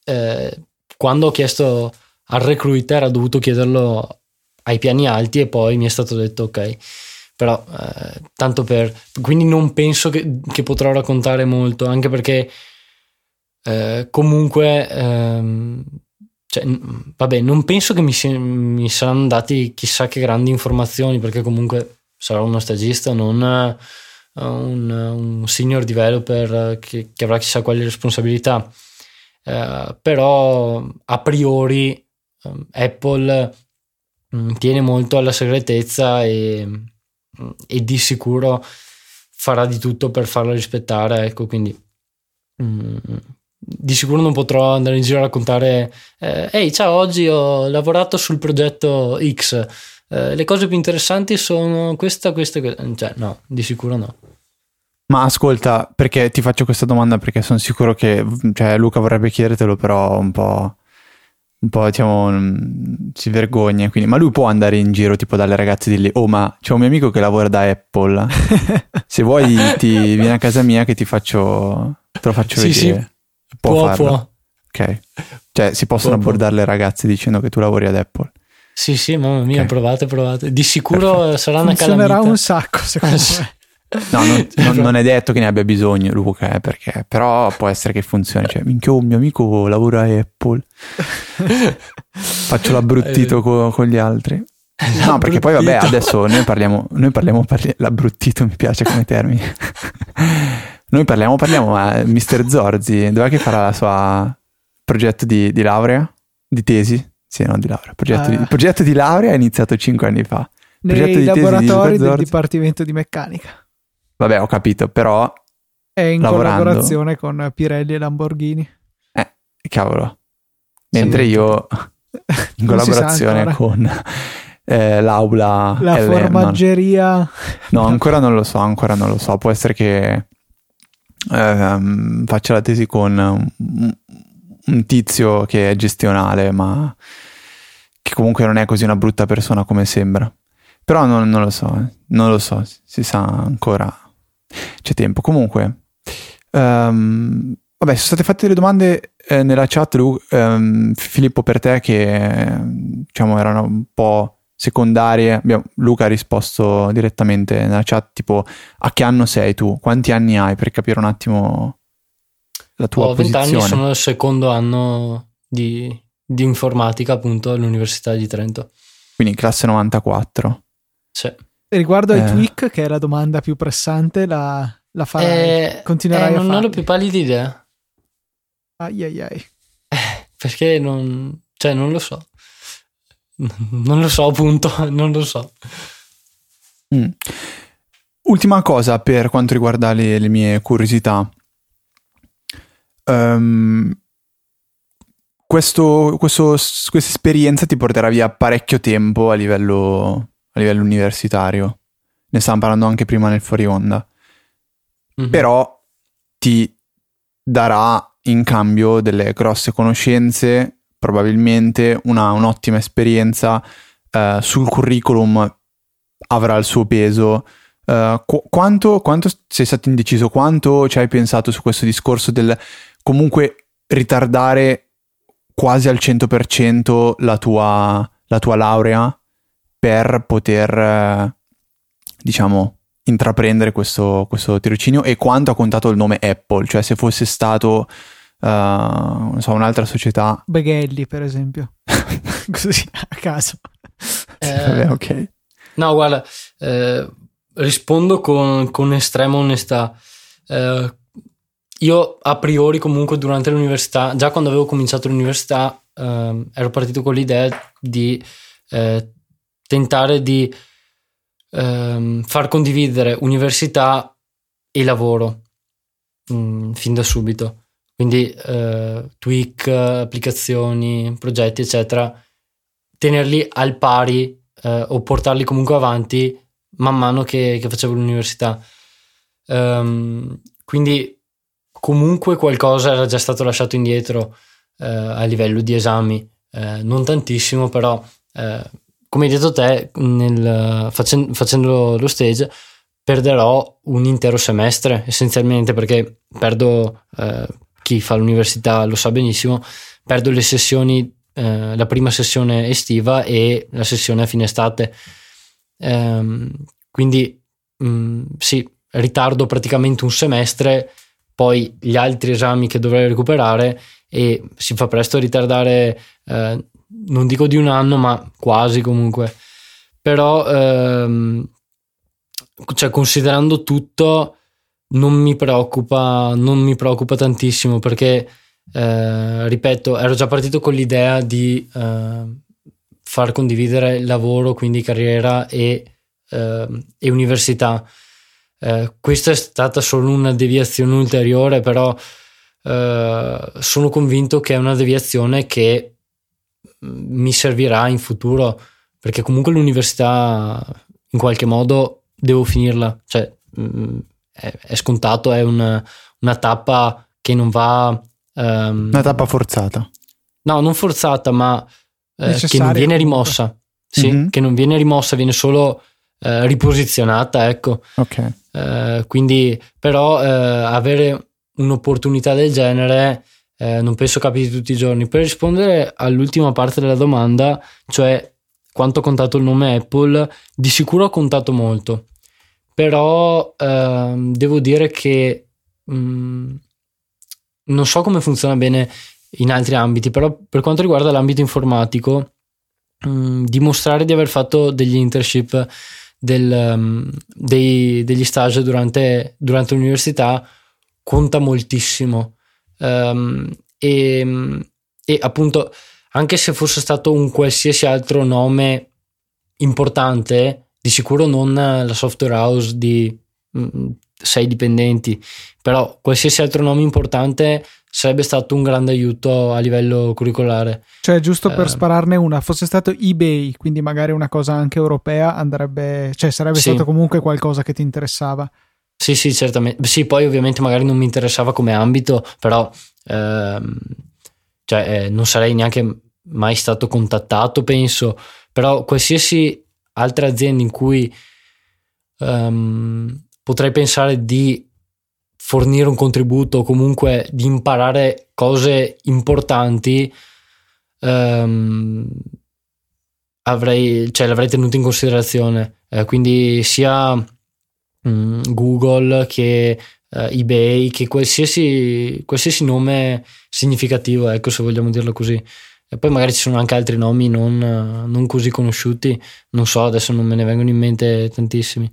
eh, quando ho chiesto al recruiter ho dovuto chiederlo ai piani alti e poi mi è stato detto ok. Però eh, tanto per... Quindi non penso che, che, potrò raccontare molto, anche perché eh, comunque... Ehm, cioè, vabbè, non penso che mi, mi, saranno dati chissà che grandi informazioni, perché comunque sarò uno stagista, non uh, un, un, senior developer che, che, avrà chissà quali responsabilità. Uh, però a priori um, Apple um, tiene molto alla segretezza e, um, e, di sicuro farà di tutto per farla rispettare. Ecco, quindi um, di sicuro non potrò andare in giro a raccontare eh, ehi ciao oggi ho lavorato sul progetto X eh, le cose più interessanti sono questa, questa, questa cioè no, di sicuro no ma ascolta, perché ti faccio questa domanda perché sono sicuro che cioè, Luca vorrebbe chiedertelo, però un po', un po' diciamo, mm, si vergogna. Quindi, ma lui può andare in giro tipo dalle ragazze di lì, oh ma c'è un mio amico che lavora da Apple, [LAUGHS] se vuoi ti vieni a casa mia che ti faccio, te lo faccio sì, vedere. Sì. Può, può farlo. Può. Ok. Cioè, si possono può, abbordare può. le ragazze dicendo che tu lavori ad Apple. Sì, sì, mamma mia, okay. provate, provate. Di sicuro Perfetto. sarà una Funzionerà calamita. un sacco, secondo [LAUGHS] me. No, non, [LAUGHS] non, non, è detto che ne abbia bisogno Luca, eh, perché, però può essere che funzioni. Cioè, minchia, un mio amico lavora a Apple. [LAUGHS] Faccio l'abruttito con, con gli altri. [LAUGHS] No, perché poi vabbè, adesso noi parliamo, noi parliamo, parliamo l'abruttito mi piace come termine. Noi parliamo, parliamo, ma Mister Zorzi, dov'è che farà la sua progetto di, di laurea? Di tesi? Sì, non di laurea. Progetto, uh, di, il progetto di laurea è iniziato cinque anni fa. Nei laboratori di del Dipartimento di Meccanica. Vabbè, ho capito, però... È in lavorando... collaborazione con Pirelli e Lamborghini. Eh, cavolo. Mentre sì, io [LAUGHS] in collaborazione con eh, l'aula... La L- formaggeria... No, no, ancora non lo so, ancora non lo so. Può essere che ehm, faccio la tesi con un, un tizio che è gestionale, ma che comunque non è così una brutta persona come sembra. Però non, non lo so, eh. non lo so, si sa ancora, c'è tempo. Comunque, um, vabbè, sono state fatte delle domande eh, nella chat, Lu, um, Filippo, per te che diciamo erano un po' secondarie. Abbiamo, Luca ha risposto direttamente nella chat tipo a che anno sei tu? Quanti anni hai per capire un attimo la tua Ho posizione? Ho 20 anni, sono il secondo anno di, di, informatica appunto all'Università di Trento. Quindi classe 94. Sì. Riguardo ai eh. tweak, che è la domanda più pressante, la, la farai? Eh, Continuerai eh, a Non ho più pallida idea. Ai ai ai. Eh, perché non... Cioè, non lo so. Non lo so, appunto, [LAUGHS] non lo so. Mm. Ultima cosa per quanto riguarda le, le mie curiosità. Um, questo, questo, questa esperienza ti porterà via parecchio tempo a livello, a livello universitario. Ne stavamo parlando anche prima nel fuori onda. Mm-hmm. Però ti darà in cambio delle grosse conoscenze probabilmente una, un'ottima esperienza uh, sul curriculum avrà il suo peso. Uh, qu- quanto, quanto, sei stato indeciso? Quanto ci hai pensato su questo discorso del comunque ritardare quasi al 100% la tua, la tua laurea per poter, uh, diciamo, intraprendere questo, questo tirocinio e quanto ha contato il nome Apple? Cioè se fosse stato uh, non so, un'altra società. Beghelli, per esempio. [LAUGHS] Così a caso. Eh, vabbè, ok. No, guarda, eh, rispondo con, con, estrema onestà. Eh, io a priori comunque durante l'università, già quando avevo cominciato l'università, eh, ero partito con l'idea di eh, tentare di ehm, far condividere università e lavoro mh, mm, fin da subito. Quindi eh, tweak, applicazioni, progetti, eccetera, tenerli al pari eh, o portarli comunque avanti man mano che, che facevo l'università. Um, quindi comunque qualcosa era già stato lasciato indietro eh, a livello di esami, eh, non tantissimo, però eh, come hai detto te, nel, facendo, facendo lo stage perderò un intero semestre essenzialmente perché perdo, eh, chi fa l'università lo sa benissimo, perdo le sessioni, eh, la prima sessione estiva e la sessione a fine estate. Ehm, quindi mh, mm, sì, ritardo praticamente un semestre, poi gli altri esami che dovrei recuperare e si fa presto a ritardare, eh, non dico di un anno, ma quasi comunque. Però, ehm, cioè, considerando tutto, non mi preoccupa, non mi preoccupa tantissimo perché, eh, ripeto, ero già partito con l'idea di eh, far condividere lavoro, quindi carriera e, eh, e università. Eh, questa è stata solo una deviazione ulteriore, però eh, sono convinto che è una deviazione che mi servirà in futuro, perché comunque l'università in qualche modo devo finirla, cioè mh, mm, è, è, scontato, è una, una, tappa che non va... Um, una tappa forzata. No, non forzata, ma eh, che non viene rimossa. Sì, mm-hmm. che non viene rimossa, viene solo eh, riposizionata, ecco. Ok. Eh, quindi, però, eh, avere un'opportunità del genere eh, non penso capiti tutti i giorni. Per rispondere all'ultima parte della domanda, cioè quanto ha contato il nome Apple, di sicuro ha contato molto. Però ehm, devo dire che mh, mm, non so come funziona bene in altri ambiti, però per quanto riguarda l'ambito informatico, mh, mm, dimostrare di aver fatto degli internship del, um, dei, degli stage durante, durante, l'università conta moltissimo. Um, e, e appunto, anche se fosse stato un qualsiasi altro nome importante, di sicuro non la software house di mh, mm, sei dipendenti, però qualsiasi altro nome importante sarebbe stato un grande aiuto a livello curricolare. Cioè, giusto per eh, spararne una, fosse stato eBay, quindi magari una cosa anche europea, andrebbe, cioè sarebbe sì. stato comunque qualcosa che ti interessava. Sì, sì, certamente. Sì, poi ovviamente magari non mi interessava come ambito, però ehm, cioè, eh, non sarei neanche mai stato contattato, penso. Però qualsiasi altra azienda in cui ehm, potrei pensare di fornire un contributo o comunque di imparare cose importanti, ehm, avrei, cioè, l'avrei tenuto in considerazione. Eh, quindi sia mh, mm, Google che eh, eBay, che qualsiasi, qualsiasi nome significativo, ecco se vogliamo dirlo così. E poi magari ci sono anche altri nomi non, non così conosciuti, non so, adesso non me ne vengono in mente tantissimi.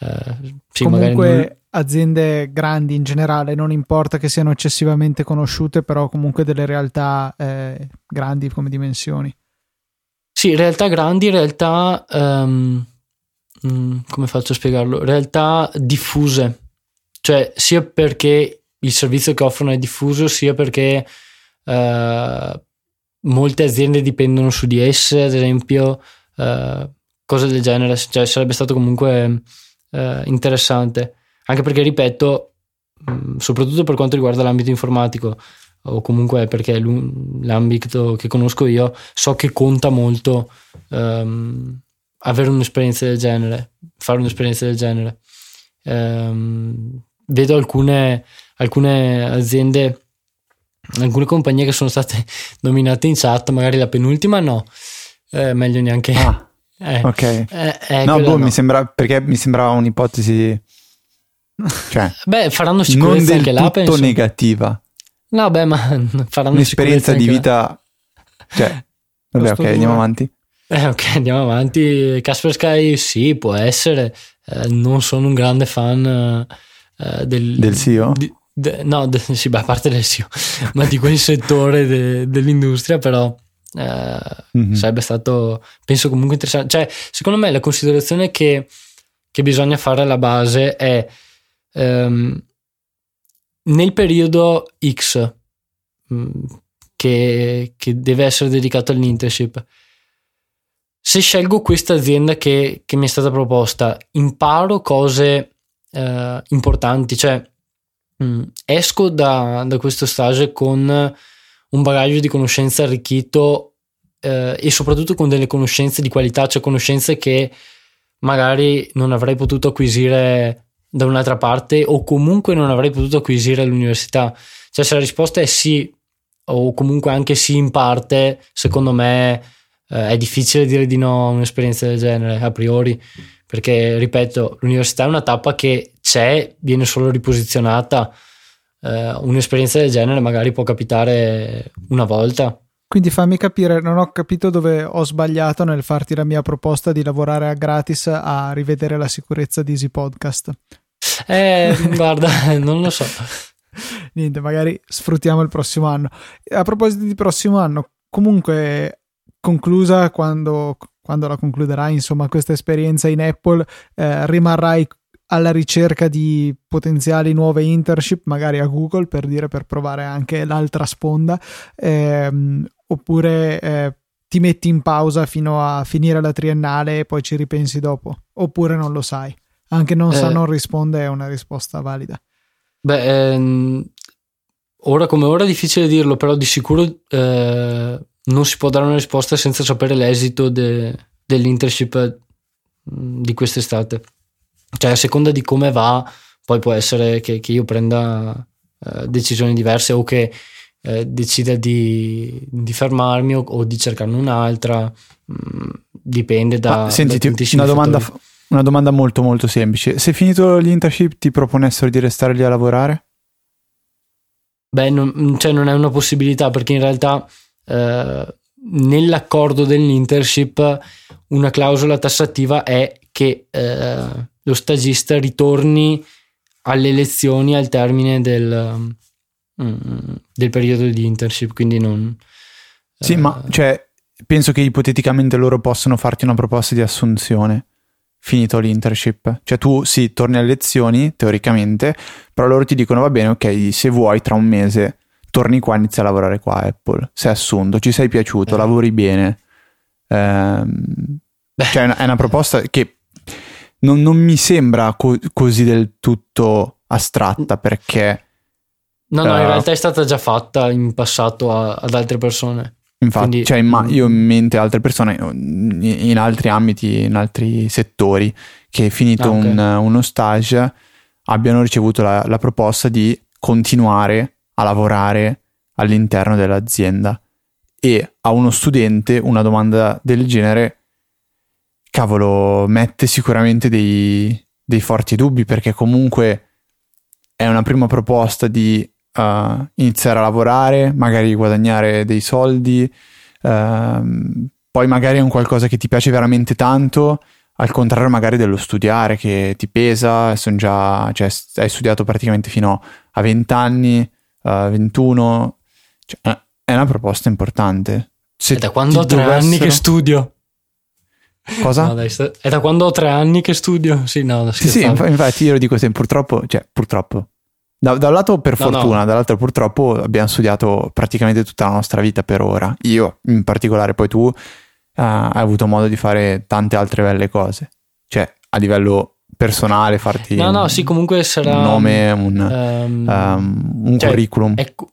Uh, sì, Comunque non... aziende grandi in generale, non importa che siano eccessivamente conosciute, però comunque delle realtà eh, grandi come dimensioni. Sì, realtà grandi, realtà... Um, come faccio a spiegarlo? Realtà diffuse, cioè sia perché il servizio che offrono è diffuso, sia perché uh, molte aziende dipendono su di esse, ad esempio, uh, cose del genere, cioè sarebbe stato comunque eh, interessante, anche perché, ripeto, mh, mm, soprattutto per quanto riguarda l'ambito informatico, o comunque perché l'ambito che conosco io, so che conta molto um, avere un'esperienza del genere, fare un'esperienza del genere. Um, vedo alcune, alcune aziende, alcune compagnie che sono state [LAUGHS] nominate in chat, magari la penultima no, eh, meglio neanche... Ah. [LAUGHS] Eh, ok. Eh, eh, no, boh, no. mi sembra perché mi sembrava un'ipotesi. Cioè, beh, faranno sicurezza anche là. Penso. negativa. No, beh, ma [LAUGHS] faranno un'esperienza di vita. Cioè, vabbè, ok, andiamo avanti. Eh, ok, andiamo avanti. Casper Sky, sì, può essere. Eh, non sono un grande fan eh, del, del CEO. Di, de, no, de, sì, beh, a parte del SEO, [LAUGHS] ma di quel settore de, dell'industria, però eh, mm-hmm. sarebbe stato, penso comunque interessante. Cioè, secondo me la considerazione che, che bisogna fare alla base è ehm, nel periodo X mh, mm, che, che, deve essere dedicato all'internship. Se scelgo questa azienda che, che mi è stata proposta, imparo cose eh, importanti, cioè mh, mm, esco da, da questo stage con un bagaglio di conoscenze arricchito eh, e soprattutto con delle conoscenze di qualità, cioè conoscenze che magari non avrei potuto acquisire da un'altra parte o comunque non avrei potuto acquisire all'università. Cioè se la risposta è sì o comunque anche sì in parte, secondo me eh, è difficile dire di no a un'esperienza del genere a priori, perché ripeto, l'università è una tappa che c'è, viene solo riposizionata eh, un'esperienza del genere magari può capitare una volta. Quindi fammi capire, non ho capito dove ho sbagliato nel farti la mia proposta di lavorare a gratis a rivedere la sicurezza di Easy Podcast. Eh, [LAUGHS] guarda, non lo so. Niente, magari sfruttiamo il prossimo anno. A proposito di prossimo anno, comunque conclusa quando, quando la concluderai, insomma, questa esperienza in Apple, eh, rimarrai alla ricerca di potenziali nuove internship, magari a Google per dire per provare anche l'altra sponda, ehm, oppure eh, ti metti in pausa fino a finire la triennale e poi ci ripensi dopo, oppure non lo sai. Anche non eh, sa non risponde è una risposta valida. Beh, ehm, ora come ora è difficile dirlo, però di sicuro eh, non si può dare una risposta senza sapere l'esito de, dell'internship mm, di quest'estate. Cioè a seconda di come va poi può essere che, che io prenda eh, decisioni diverse o che eh, decida di, di fermarmi o, o, di cercarne un'altra. Mm, dipende da Ma, sentiti una domanda, una domanda molto molto semplice. Se finito l'internship ti proponessero di restare lì a lavorare? Beh, non, cioè non è una possibilità perché in realtà eh, nell'accordo dell'internship una clausola tassativa è che eh, lo stagista ritorni alle lezioni al termine del, mm, del periodo di internship, quindi non... Sì, eh, ma cioè, penso che ipoteticamente loro possano farti una proposta di assunzione finito l'internship. Cioè tu sì, torni alle lezioni, teoricamente, però loro ti dicono va bene, ok, se vuoi tra un mese torni qua e inizi a lavorare qua Apple. Sei assunto, ci sei piaciuto, eh. lavori bene. Ehm, cioè è una, è una proposta che non, non mi sembra co- così del tutto astratta perché... No, no, uh, in realtà è stata già fatta in passato a, ad altre persone. Infatti, Quindi, cioè, ma io in mente altre persone in altri ambiti, in altri settori, che finito ah, okay. un, uno stage abbiano ricevuto la, la proposta di continuare a lavorare all'interno dell'azienda. E a uno studente una domanda del genere cavolo, mette sicuramente dei, dei forti dubbi perché comunque è una prima proposta di uh, iniziare a lavorare, magari guadagnare dei soldi, uh, poi magari è un qualcosa che ti piace veramente tanto, al contrario magari dello studiare che ti pesa, già, cioè, hai studiato praticamente fino a 20 anni, uh, 21, cioè, è una proposta importante. Se è da quando ho tre dovessero... anni che studio. Cosa? No, dai, è da quando ho tre anni che studio. Sì, no, sì, sì, infatti io lo dico sempre, purtroppo, cioè, purtroppo. Da, da un lato per no, fortuna, no. dall'altro purtroppo abbiamo studiato praticamente tutta la nostra vita per ora. Io in particolare, poi tu uh, hai avuto modo di fare tante altre belle cose. Cioè, a livello personale, farti no, no, sì, comunque sarà un nome, un, um, um, un cioè, curriculum. Ecco.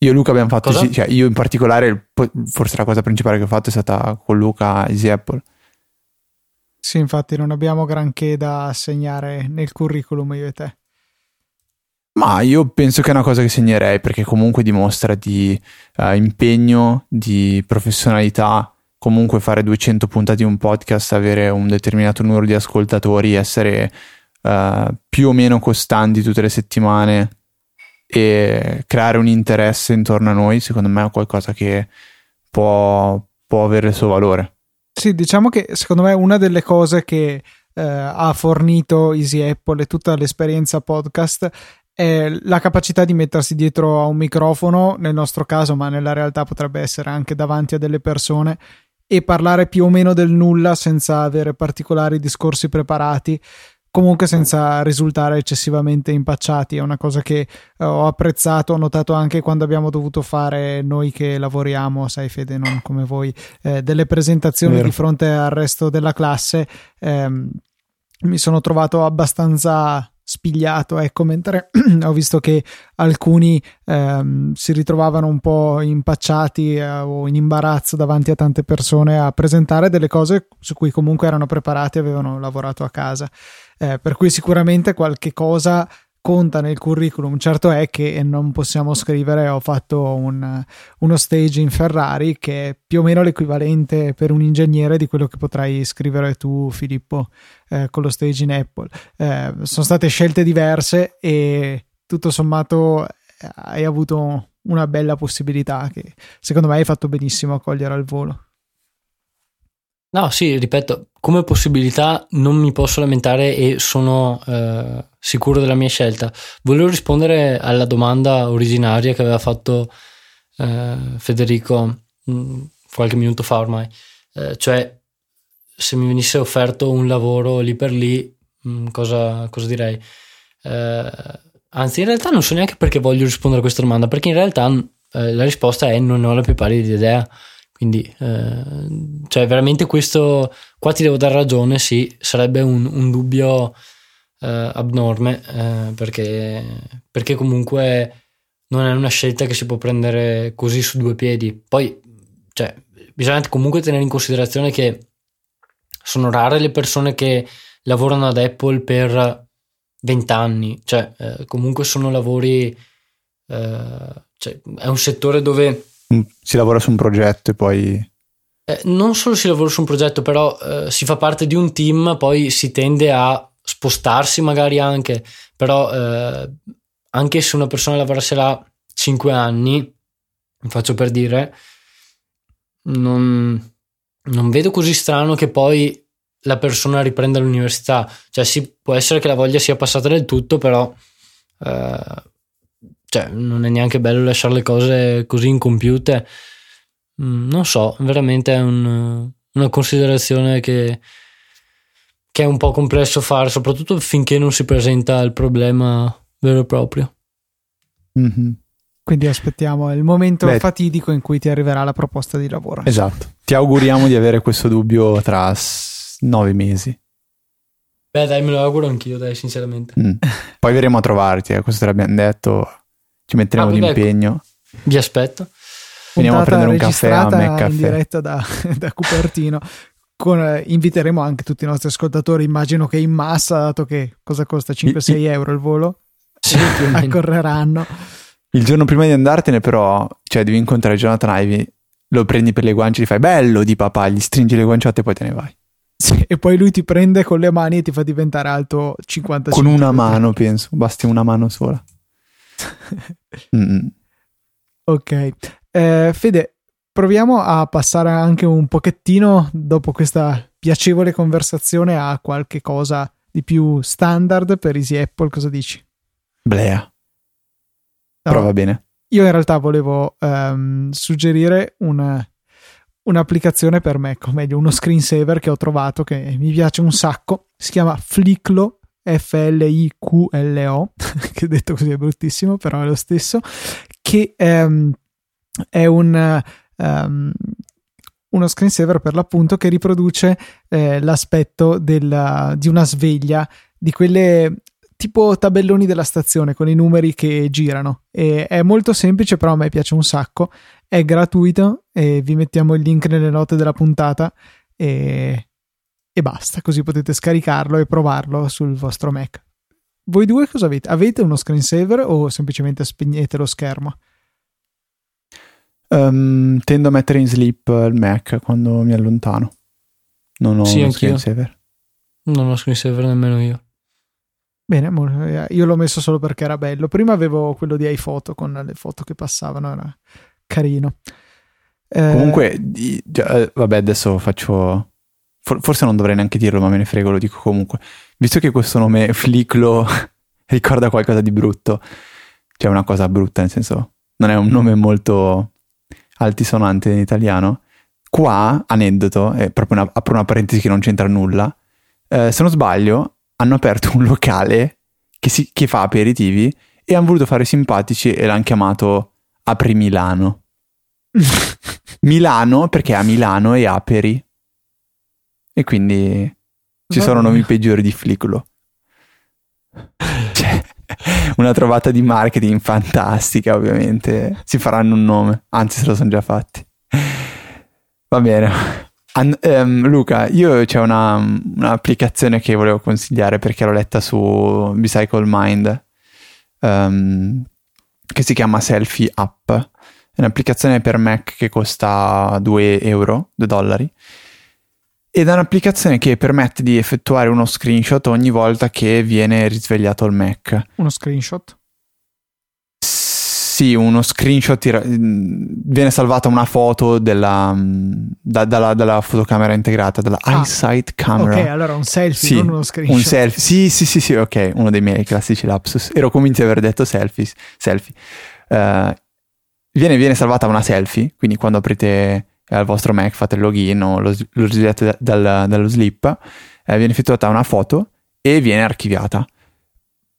Io e Luca abbiamo fatto, sì, cioè io in particolare, forse la cosa principale che ho fatto è stata con Luca Easy Apple. Sì, infatti non abbiamo granché da assegnare nel curriculum io e te. Ma io penso che è una cosa che segnerei perché comunque dimostra di uh, impegno, di professionalità, comunque fare 200 puntate di un podcast, avere un determinato numero di ascoltatori, essere uh, più o meno costanti tutte le settimane e creare un interesse intorno a noi, secondo me è qualcosa che può, può avere il suo valore. Sì, diciamo che secondo me una delle cose che eh, ha fornito Easy Apple e tutta l'esperienza podcast è la capacità di mettersi dietro a un microfono, nel nostro caso, ma nella realtà potrebbe essere anche davanti a delle persone e parlare più o meno del nulla senza avere particolari discorsi preparati, comunque senza risultare eccessivamente impacciati. È una cosa che eh, ho apprezzato, ho notato anche quando abbiamo dovuto fare noi che lavoriamo, sai Fede, non come voi, eh, delle presentazioni Vero. di fronte al resto della classe. Ehm, mi sono trovato abbastanza spigliato, ecco, mentre [CLEARS THROAT] ho visto che alcuni ehm, si ritrovavano un po' impacciati eh, o in imbarazzo davanti a tante persone a presentare delle cose su cui comunque erano preparati e avevano lavorato a casa. Eh, per cui sicuramente qualche cosa conta nel curriculum. Certo è che non possiamo scrivere ho fatto un, uno stage in Ferrari che è più o meno l'equivalente per un ingegnere di quello che potrai scrivere tu Filippo eh, con lo stage in Apple. Eh, sono state scelte diverse e tutto sommato eh, hai avuto una bella possibilità che secondo me hai fatto benissimo a cogliere al volo. No, sì, ripeto, come possibilità non mi posso lamentare e sono eh, sicuro della mia scelta. Volevo rispondere alla domanda originaria che aveva fatto eh, Federico mh, mm, qualche minuto fa ormai, eh, cioè se mi venisse offerto un lavoro lì per lì, mh, mm, cosa, cosa, direi? Eh, anzi, in realtà non so neanche perché voglio rispondere a questa domanda, perché in realtà eh, la risposta è non ho la più pallida idea quindi, eh, cioè, veramente questo, qua ti devo dare ragione, sì, sarebbe un, un dubbio eh, abnorme, eh, perché, perché comunque non è una scelta che si può prendere così su due piedi. Poi, cioè, bisogna comunque tenere in considerazione che sono rare le persone che lavorano ad Apple per 20 anni, cioè, eh, comunque sono lavori, eh, cioè, è un settore dove si lavora su un progetto e poi... Eh, non solo si lavora su un progetto, però eh, si fa parte di un team, poi si tende a spostarsi magari anche, però eh, anche se una persona lavorasse là 5 anni, faccio per dire, non, non vedo così strano che poi la persona riprenda l'università. Cioè, sì, può essere che la voglia sia passata del tutto, però eh, cioè, non è neanche bello lasciare le cose così incompiute. Mm, non so, veramente è un, una considerazione che, che, è un po' complesso fare, soprattutto finché non si presenta il problema vero e proprio. Mm-hmm. Quindi aspettiamo il momento Beh, fatidico in cui ti arriverà la proposta di lavoro. Esatto. Ti auguriamo di avere questo dubbio tra nove mesi. Beh, dai, me lo auguro anch'io, dai, sinceramente. Mm. Poi verremo a trovarti, eh, questo te l'abbiamo detto ci metteremo ah, l'impegno. Vi aspetto. Veniamo a prendere un caffè a me in diretta da, [LAUGHS] da Cupertino. Con, eh, inviteremo anche tutti i nostri ascoltatori, immagino che in massa, dato che cosa costa 5-6 euro il volo, sì, [LAUGHS] accorreranno. Il giorno prima di andartene, però, cioè, devi incontrare Jonathan Ivy, lo prendi per le guance, gli fai bello di papà, gli stringi le guanciotte e poi te ne vai. Sì, e poi lui ti prende con le mani e ti fa diventare alto 55. Con una mano, penso, basti una mano sola. [LAUGHS] ok, eh, Fede, proviamo a passare anche un pochettino dopo questa piacevole conversazione a qualche cosa di più standard per Easy Apple. Cosa dici? Blea. No, Però va bene. Io in realtà volevo um, suggerire una, un'applicazione per Mac, o meglio uno screensaver che ho trovato che mi piace un sacco. Si chiama Flicklo F-L-I-Q-L-O, [LAUGHS] che detto così è bruttissimo, però è lo stesso, che um, è un, um, uno screensaver per l'appunto che riproduce eh, l'aspetto della, di una sveglia, di quelle tipo tabelloni della stazione con i numeri che girano. E è molto semplice, però a me piace un sacco. È gratuito e vi mettiamo il link nelle note della puntata. E e basta, così potete scaricarlo e provarlo sul vostro Mac. Voi due cosa avete? Avete uno screensaver o semplicemente spegnete lo schermo? Um, tendo a mettere in sleep il Mac quando mi allontano. Non ho sì, uno screensaver. Non ho screensaver nemmeno io. Bene, io l'ho messo solo perché era bello. Prima avevo quello di iPhoto con le foto che passavano, era carino. Eh, Comunque, eh, vabbè, adesso faccio forse non dovrei neanche dirlo, ma me ne frego, lo dico comunque. Visto che questo nome [LAUGHS] Flicklo [LAUGHS] ricorda qualcosa di brutto. Cioè una cosa brutta, nel senso, non è un nome molto altisonante in italiano. Qua, aneddoto, è proprio una, apro una parentesi che non c'entra nulla. Eh, se non sbaglio, hanno aperto un locale che, si, che fa aperitivi e hanno voluto fare simpatici e l'hanno chiamato Apri Milano. [LAUGHS] Milano perché a Milano e Aperi. E quindi ci sono nomi peggiori di Fliculo. Cioè, [LAUGHS] una trovata di marketing fantastica, ovviamente. Si faranno un nome, anzi se lo sono già fatti. Va bene. An- um, Luca, io c'è una, un'applicazione che volevo consigliare perché l'ho letta su Bicycle Mind um, che si chiama Selfie App. È un'applicazione per Mac che costa 2 euro, 2 dollari ed è un'applicazione che permette di effettuare uno screenshot ogni volta che viene risvegliato il Mac. Uno screenshot? Sì, uno screenshot viene salvata una foto della, da, dalla, dalla, fotocamera integrata, dalla ah, EyeSight camera. Ok, allora un selfie, sì, non uno screenshot. Un selfie, sì, sì, sì, sì, ok, uno dei miei classici lapsus. Ero convinto di aver detto selfies, selfie. Uh, viene, viene salvata una selfie, quindi quando aprite al vostro Mac, fate il login o lo, lo dal, dallo slip, eh, viene effettuata una foto e viene archiviata.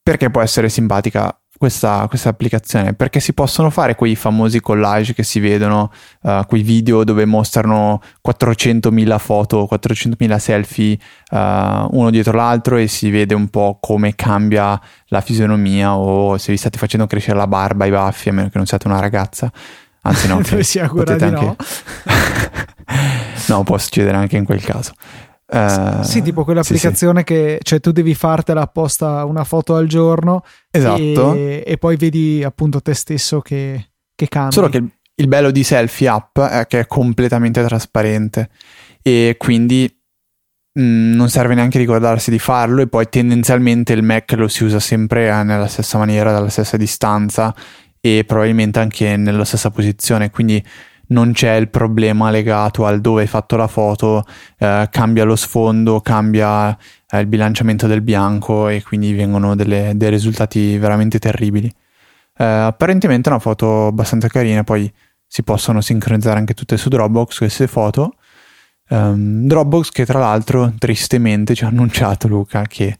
Perché può essere simpatica questa, questa, applicazione? Perché si possono fare quei famosi collage che si vedono, uh, quei video dove mostrano 400.000 foto, 400.000 selfie uh, uno dietro l'altro e si vede un po' come cambia la fisionomia o se vi state facendo crescere la barba, i baffi, a meno che non siate una ragazza. Anzi no, dove si augura di anche... no. [LAUGHS] no, può succedere anche in quel caso. Uh, sì, tipo quell'applicazione sì, sì. che cioè, tu devi fartela apposta una foto al giorno esatto. e, e poi vedi appunto te stesso che, che cambia. Solo che il, il, bello di Selfie App è che è completamente trasparente e quindi mh, mm, non serve neanche ricordarsi di farlo e poi tendenzialmente il Mac lo si usa sempre eh, nella stessa maniera, dalla stessa distanza e probabilmente anche nella stessa posizione, quindi non c'è il problema legato al dove hai fatto la foto, eh, cambia lo sfondo, cambia eh, il bilanciamento del bianco e quindi vengono delle, dei risultati veramente terribili. Eh, apparentemente è una foto abbastanza carina, poi si possono sincronizzare anche tutte su Dropbox queste foto. Um, Dropbox che tra l'altro tristemente ci ha annunciato Luca che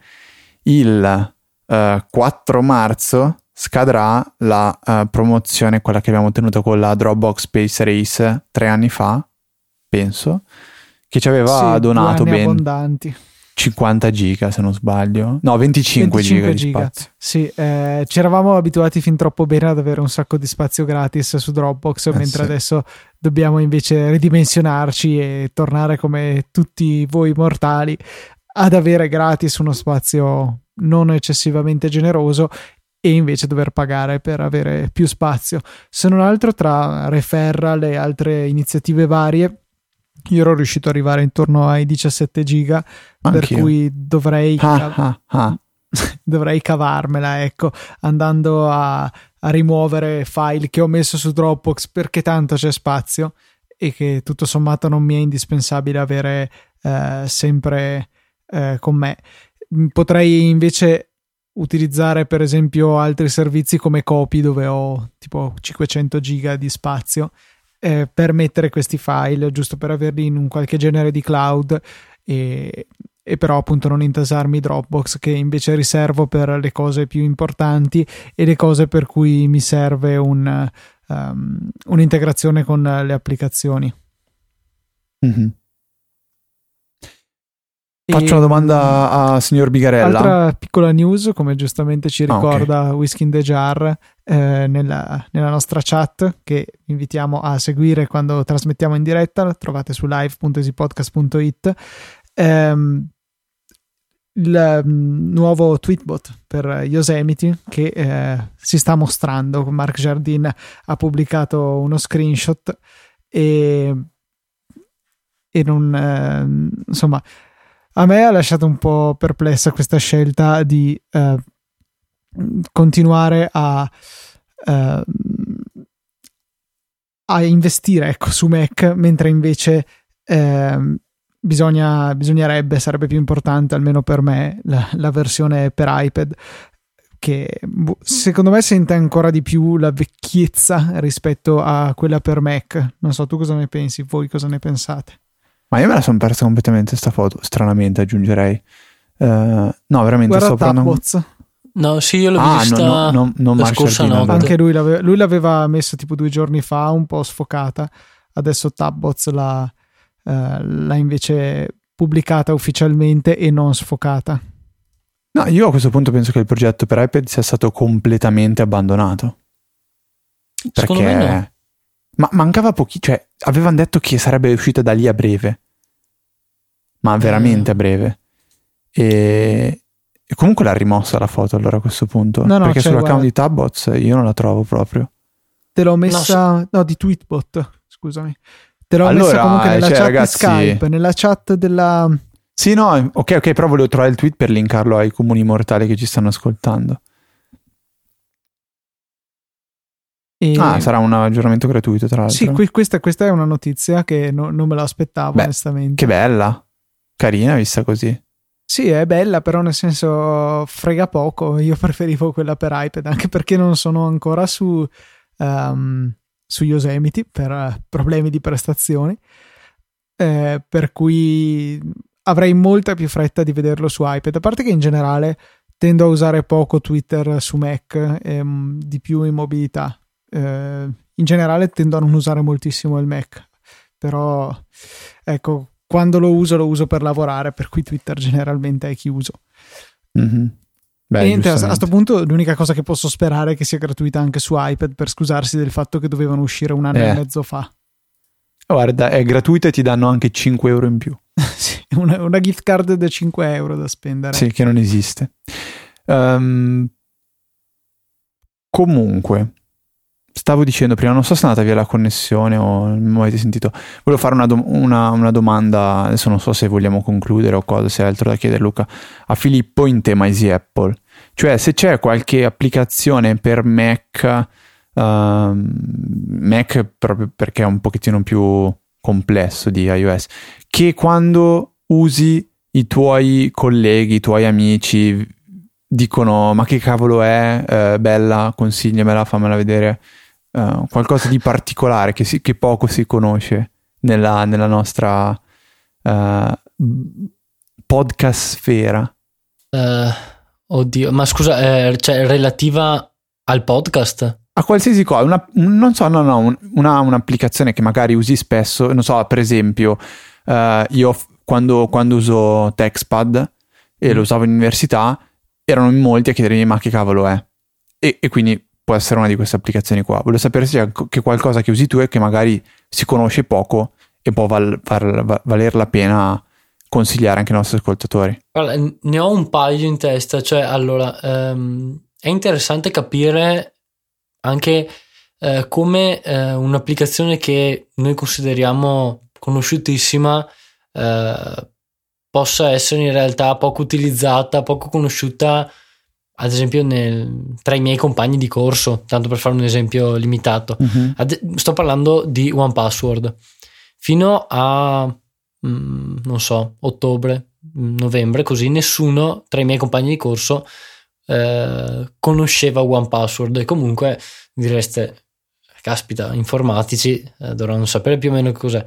il 4 eh, marzo scadrà la uh, promozione, quella che abbiamo tenuto con la Dropbox Space Race tre anni fa, penso, che ci aveva sì, donato ben abbondanti. 50 giga se non sbaglio, no 25, 25 giga, giga. di spazio. Sì, eh, ci eravamo abituati fin troppo bene ad avere un sacco di spazio gratis su Dropbox, eh, mentre sì. adesso dobbiamo invece ridimensionarci e tornare come tutti voi mortali ad avere gratis uno spazio non eccessivamente generoso e invece dover pagare per avere più spazio. Se non altro, tra referral e altre iniziative varie, io ero riuscito ad arrivare intorno ai 17 giga, Anch'io. per cui dovrei, ah, ah, ah. [LAUGHS] dovrei cavarmela, ecco, andando a, a rimuovere file che ho messo su Dropbox perché tanto c'è spazio e che tutto sommato non mi è indispensabile avere eh, sempre eh, con me. Potrei invece utilizzare per esempio altri servizi come Copy dove ho tipo 500 giga di spazio eh, per mettere questi file giusto per averli in un qualche genere di cloud e, e però appunto non intasarmi Dropbox che invece riservo per le cose più importanti e le cose per cui mi serve un, um, un'integrazione con le applicazioni. Mm-hmm. Faccio una domanda a signor Bigarella. Altra piccola news, come giustamente ci ricorda ah, okay. Whisky in the Jar eh, nella, nella, nostra chat, che invitiamo a seguire quando trasmettiamo in diretta, la trovate su live.easypodcast.it. Ehm, il um, nuovo tweetbot per Yosemite che eh, si sta mostrando. Mark Jardin ha pubblicato uno screenshot e, e non eh, insomma a me ha lasciato un po' perplessa questa scelta di eh, continuare a, eh, a investire ecco, su Mac, mentre invece eh, bisogna, bisognerebbe, sarebbe più importante, almeno per me, la, la versione per iPad che boh, secondo me sente ancora di più la vecchiezza rispetto a quella per Mac. Non so, tu cosa ne pensi? Voi cosa ne pensate? Ma io me la sono persa completamente sta foto, stranamente aggiungerei. Uh, no, veramente Guarda sto parlando... No, sì, io l'ho ah, vista no, no, no, la scorsa notte. Anche lui l'aveva, lui l'aveva messo tipo due giorni fa, un po' sfocata. Adesso Tabboz l'ha, uh, l'ha invece pubblicata ufficialmente e non sfocata. No, io a questo punto penso che il progetto per iPad sia stato completamente abbandonato. Perché no. Ma mancava pochi, cioè avevano detto che sarebbe uscita da lì a breve. Ma veramente eh. a breve. E, e, comunque l'ha rimossa la foto allora a questo punto. No, no, perché cioè, sull'account guarda, di Tabbots io non la trovo proprio. Te l'ho messa, no, no di Tweetbot, scusami. Te l'ho allora, messa comunque nella cioè, chat ragazzi, Skype, nella chat della sì, no, ok, ok, però volevo trovare il tweet per linkarlo ai comuni mortali che ci stanno ascoltando. E... Ah, sarà un aggiornamento gratuito, tra l'altro. Sì, qui, questa, questa, è una notizia che no, non me l'aspettavo, Beh, onestamente. Che bella, carina vista così. Sì, è bella, però nel senso frega poco. Io [LAUGHS] preferivo quella per iPad, anche perché non sono ancora su, um, su Yosemite per uh, problemi di prestazioni. Eh, per cui avrei molta più fretta di vederlo su iPad. A parte che in generale tendo a usare poco Twitter su Mac ehm, di più in mobilità. Eh, in generale tendo a non usare moltissimo il Mac, però ecco, quando lo uso lo uso per lavorare, per cui Twitter generalmente è chi uso. Mm-hmm. Beh, Niente, a questo punto l'unica cosa che posso sperare è che sia gratuita anche su iPad per scusarsi del fatto che dovevano uscire un anno eh. e mezzo fa. Guarda, è gratuita e ti danno anche 5 euro in più. [LAUGHS] sì, una, una, gift card da 5 euro da spendere. Sì, che non esiste. Um, comunque, stavo dicendo prima, non so se è andata via la connessione o mi avete sentito. Volevo fare una, do- una, una, domanda, adesso non so se vogliamo concludere o cosa, se è altro da chiedere Luca, a Filippo in tema Easy Apple. Cioè, se c'è qualche applicazione per Mac Uh, Mac proprio perché è un pochettino più complesso di iOS, che quando usi i tuoi colleghi, i tuoi amici dicono ma che cavolo è, uh, bella, consigliamela, fammela vedere, uh, qualcosa di particolare che, si, che, poco si conosce nella, nella nostra eh, podcast sfera. oddio, ma scusa, cioè relativa al podcast? a qualsiasi cosa, una, non so, no, no, una, un'applicazione che magari usi spesso, non so, per esempio, uh, io quando, quando, uso Textpad e lo mm. usavo in università, erano in molti a chiedermi ma che cavolo è? E, e quindi può essere una di queste applicazioni qua. Volevo sapere se c'è qualcosa che usi tu e che magari si conosce poco e può val, val, valer la pena consigliare anche ai nostri ascoltatori. Allora, ne ho un paio in testa, cioè allora um, è interessante capire anche eh, come eh, un'applicazione che noi consideriamo conosciutissima eh, possa essere in realtà poco utilizzata, poco conosciuta, ad esempio nel, tra i miei compagni di corso, tanto per fare un esempio limitato. Uh-huh. Ad, sto parlando di One Password. Fino a, mh, mm, non so, ottobre, novembre, così nessuno tra i miei compagni di corso eh, conosceva One Password e comunque direste caspita, informatici eh, dovranno sapere più o meno cos'è.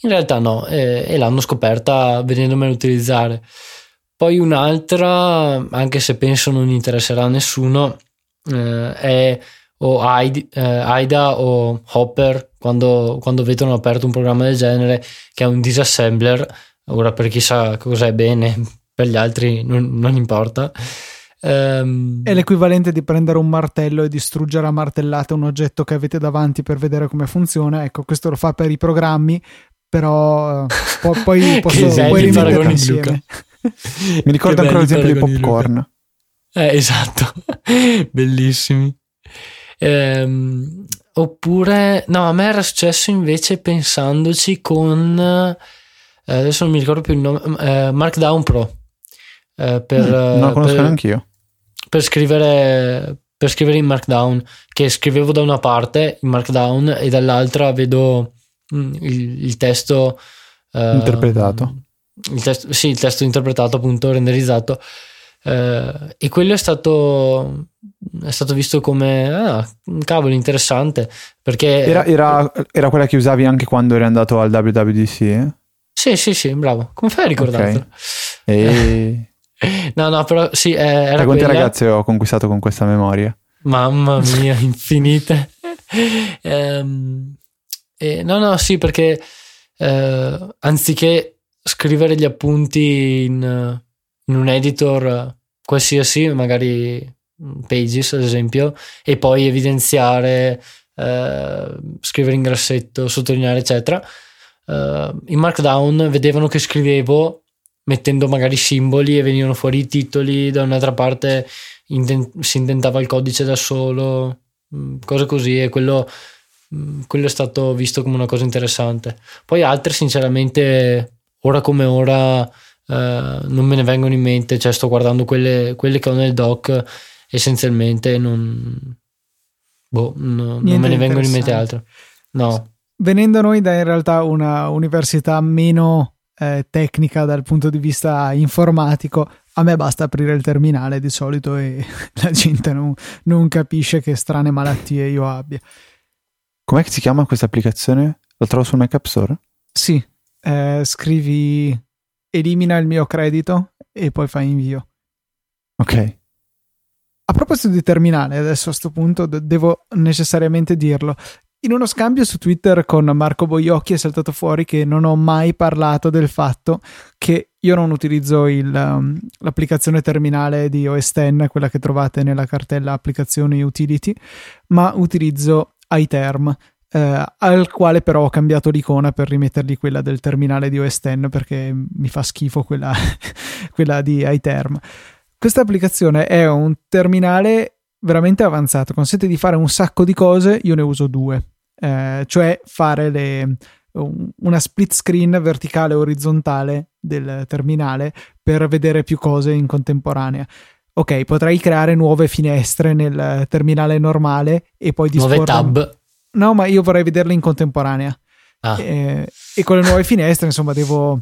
In realtà no, eh, e l'hanno scoperta vedendomela utilizzare. Poi un'altra, anche se penso non interesserà a nessuno, eh, è o AIDA, eh, o Hopper quando, quando vedono aperto un programma del genere che è un disassembler. Ora per chi sa cos'è bene, per gli altri non, non importa. Um, è l'equivalente di prendere un martello e distruggere a martellate un oggetto che avete davanti per vedere come funziona. Ecco, questo lo fa per i programmi, però uh, po- poi [LAUGHS] posso poi rimetterli insieme. [LAUGHS] [LAUGHS] Mi ricordo ancora l'esempio di popcorn. Eh, esatto, [LAUGHS] bellissimi. Ehm, oppure, no, a me era successo invece pensandoci con, eh, adesso non mi ricordo più il nome, eh, Markdown Pro. Eh, per, mm, non lo conosco per, neanche io. Per scrivere, per scrivere in Markdown, che scrivevo da una parte in Markdown e dall'altra vedo mm, il, il, testo uh, interpretato. Il testo, sì, il testo interpretato, appunto, renderizzato. eh, e quello è stato, è stato visto come ah, cavolo interessante perché era, era, era, quella che usavi anche quando eri andato al WWDC eh? sì sì sì bravo come fai a ricordartelo okay. e... [LAUGHS] no no però sì eh, era e quante quella... ragazze ho conquistato con questa memoria mamma [LAUGHS] mia infinite eh, no no sì perché eh, anziché scrivere gli appunti in, in un editor qualsiasi, magari Pages ad esempio, e poi evidenziare, eh, scrivere in grassetto, sottolineare, eccetera. Eh, in Markdown vedevano che scrivevo mettendo magari simboli e venivano fuori i titoli, da un'altra parte intent- si intentava il codice da solo, mm, cose così, e quello, mm, quello è stato visto come una cosa interessante. Poi altre, sinceramente, ora come ora Uh, non me ne vengono in mente, cioè sto guardando quelle, quelle che ho nel doc, essenzialmente non, boh, no, non me ne vengono in mente altre. No. Venendo noi da in realtà una università meno eh, tecnica dal punto di vista informatico, a me basta aprire il terminale di solito e [LAUGHS] la gente non, non capisce che strane malattie io abbia. Com'è che si chiama questa applicazione? Lo trovo sul Mac App Store? Sì, eh, scrivi elimina il mio credito e poi fai invio. Ok. A proposito di terminale, adesso a questo punto devo necessariamente dirlo. In uno scambio su Twitter con Marco Boiocchi è saltato fuori che non ho mai parlato del fatto che io non utilizzo il, um, l'applicazione terminale di OS X, quella che trovate nella cartella applicazioni utility, ma utilizzo iTerm, eh, al quale però ho cambiato l'icona per rimettergli quella del terminale di OS X perché mi fa schifo quella, [LAUGHS] quella di iTerm. Questa applicazione è un terminale veramente avanzato, consente di fare un sacco di cose, io ne uso due, eh, cioè fare le, una split screen verticale e orizzontale del terminale per vedere più cose in contemporanea. Ok, potrei creare nuove finestre nel terminale normale e poi disporre... Nuove tab No, ma io vorrei vederle in contemporanea. Ah. E, e, con le nuove finestre, insomma, devo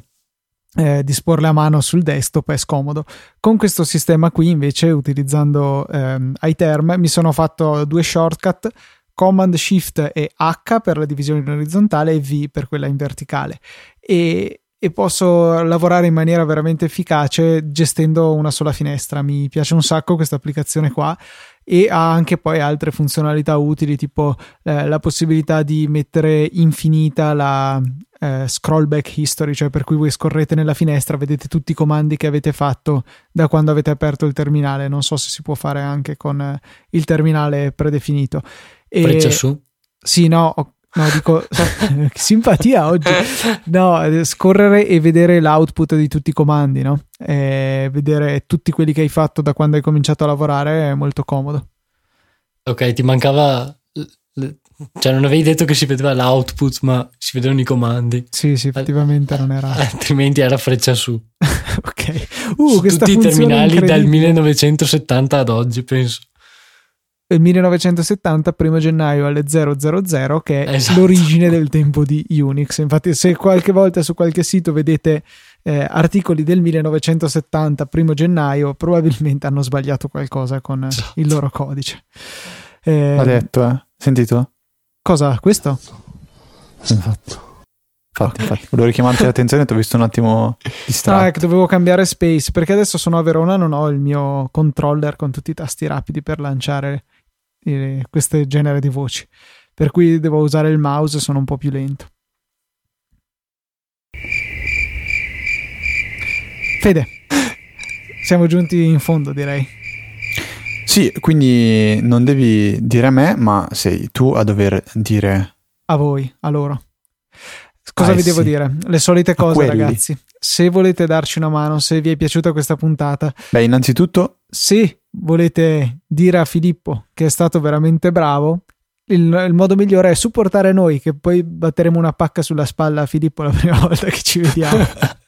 eh, disporle a mano sul desktop, è scomodo. Con questo sistema qui, invece, utilizzando ehm, iTerm, mi sono fatto due shortcut. Command Shift e H per la divisione in orizzontale e V per quella in verticale. E, e posso lavorare in maniera veramente efficace gestendo una sola finestra. Mi piace un sacco questa applicazione qua e ha anche poi altre funzionalità utili tipo eh, la possibilità di mettere infinita la eh, scroll back history, cioè per cui voi scorrete nella finestra, vedete tutti i comandi che avete fatto da quando avete aperto il terminale. Non so se si può fare anche con eh, il terminale predefinito. E... Freccia su? Sì, no, No, dico, [LAUGHS] simpatia oggi. No, scorrere e vedere l'output di tutti i comandi, no? E vedere tutti quelli che hai fatto da quando hai cominciato a lavorare è molto comodo. Ok, ti mancava. Cioè, non avevi detto che si vedeva l'output, ma si vedevano i comandi. Sì, sì, effettivamente non era. Altrimenti era freccia su. [LAUGHS] ok. Uh, Su tutti i terminali dal 1970 ad oggi, penso il 1970, primo gennaio alle 000, che è esatto. l'origine del tempo di Unix. Infatti, se qualche volta su qualche sito vedete eh, articoli del 1970, primo gennaio, probabilmente hanno sbagliato qualcosa con esatto. il loro codice. Eh, ha detto, eh? Sentito? Cosa? Questo? Esatto. Infatti, infatti, volevo richiamarti [LAUGHS] l'attenzione, ti ho visto un attimo distratto. Ah, che dovevo cambiare space perché adesso sono a Verona, non ho il mio controller con tutti i tasti rapidi per lanciare eh, questo genere di voci. Per cui devo usare il mouse e sono un po' più lento. Fede, siamo giunti in fondo, direi. Sì, quindi non devi dire a me, ma sei tu a dover dire a voi, a loro. Cosa ah, vi sì. devo dire? Le solite cose, ragazzi. Se volete darci una mano, se vi è piaciuta questa puntata. Beh, innanzitutto. Se volete dire a Filippo che è stato veramente bravo, il, il, modo migliore è supportare noi, che poi batteremo una pacca sulla spalla a Filippo la prima [LAUGHS] volta che ci vediamo.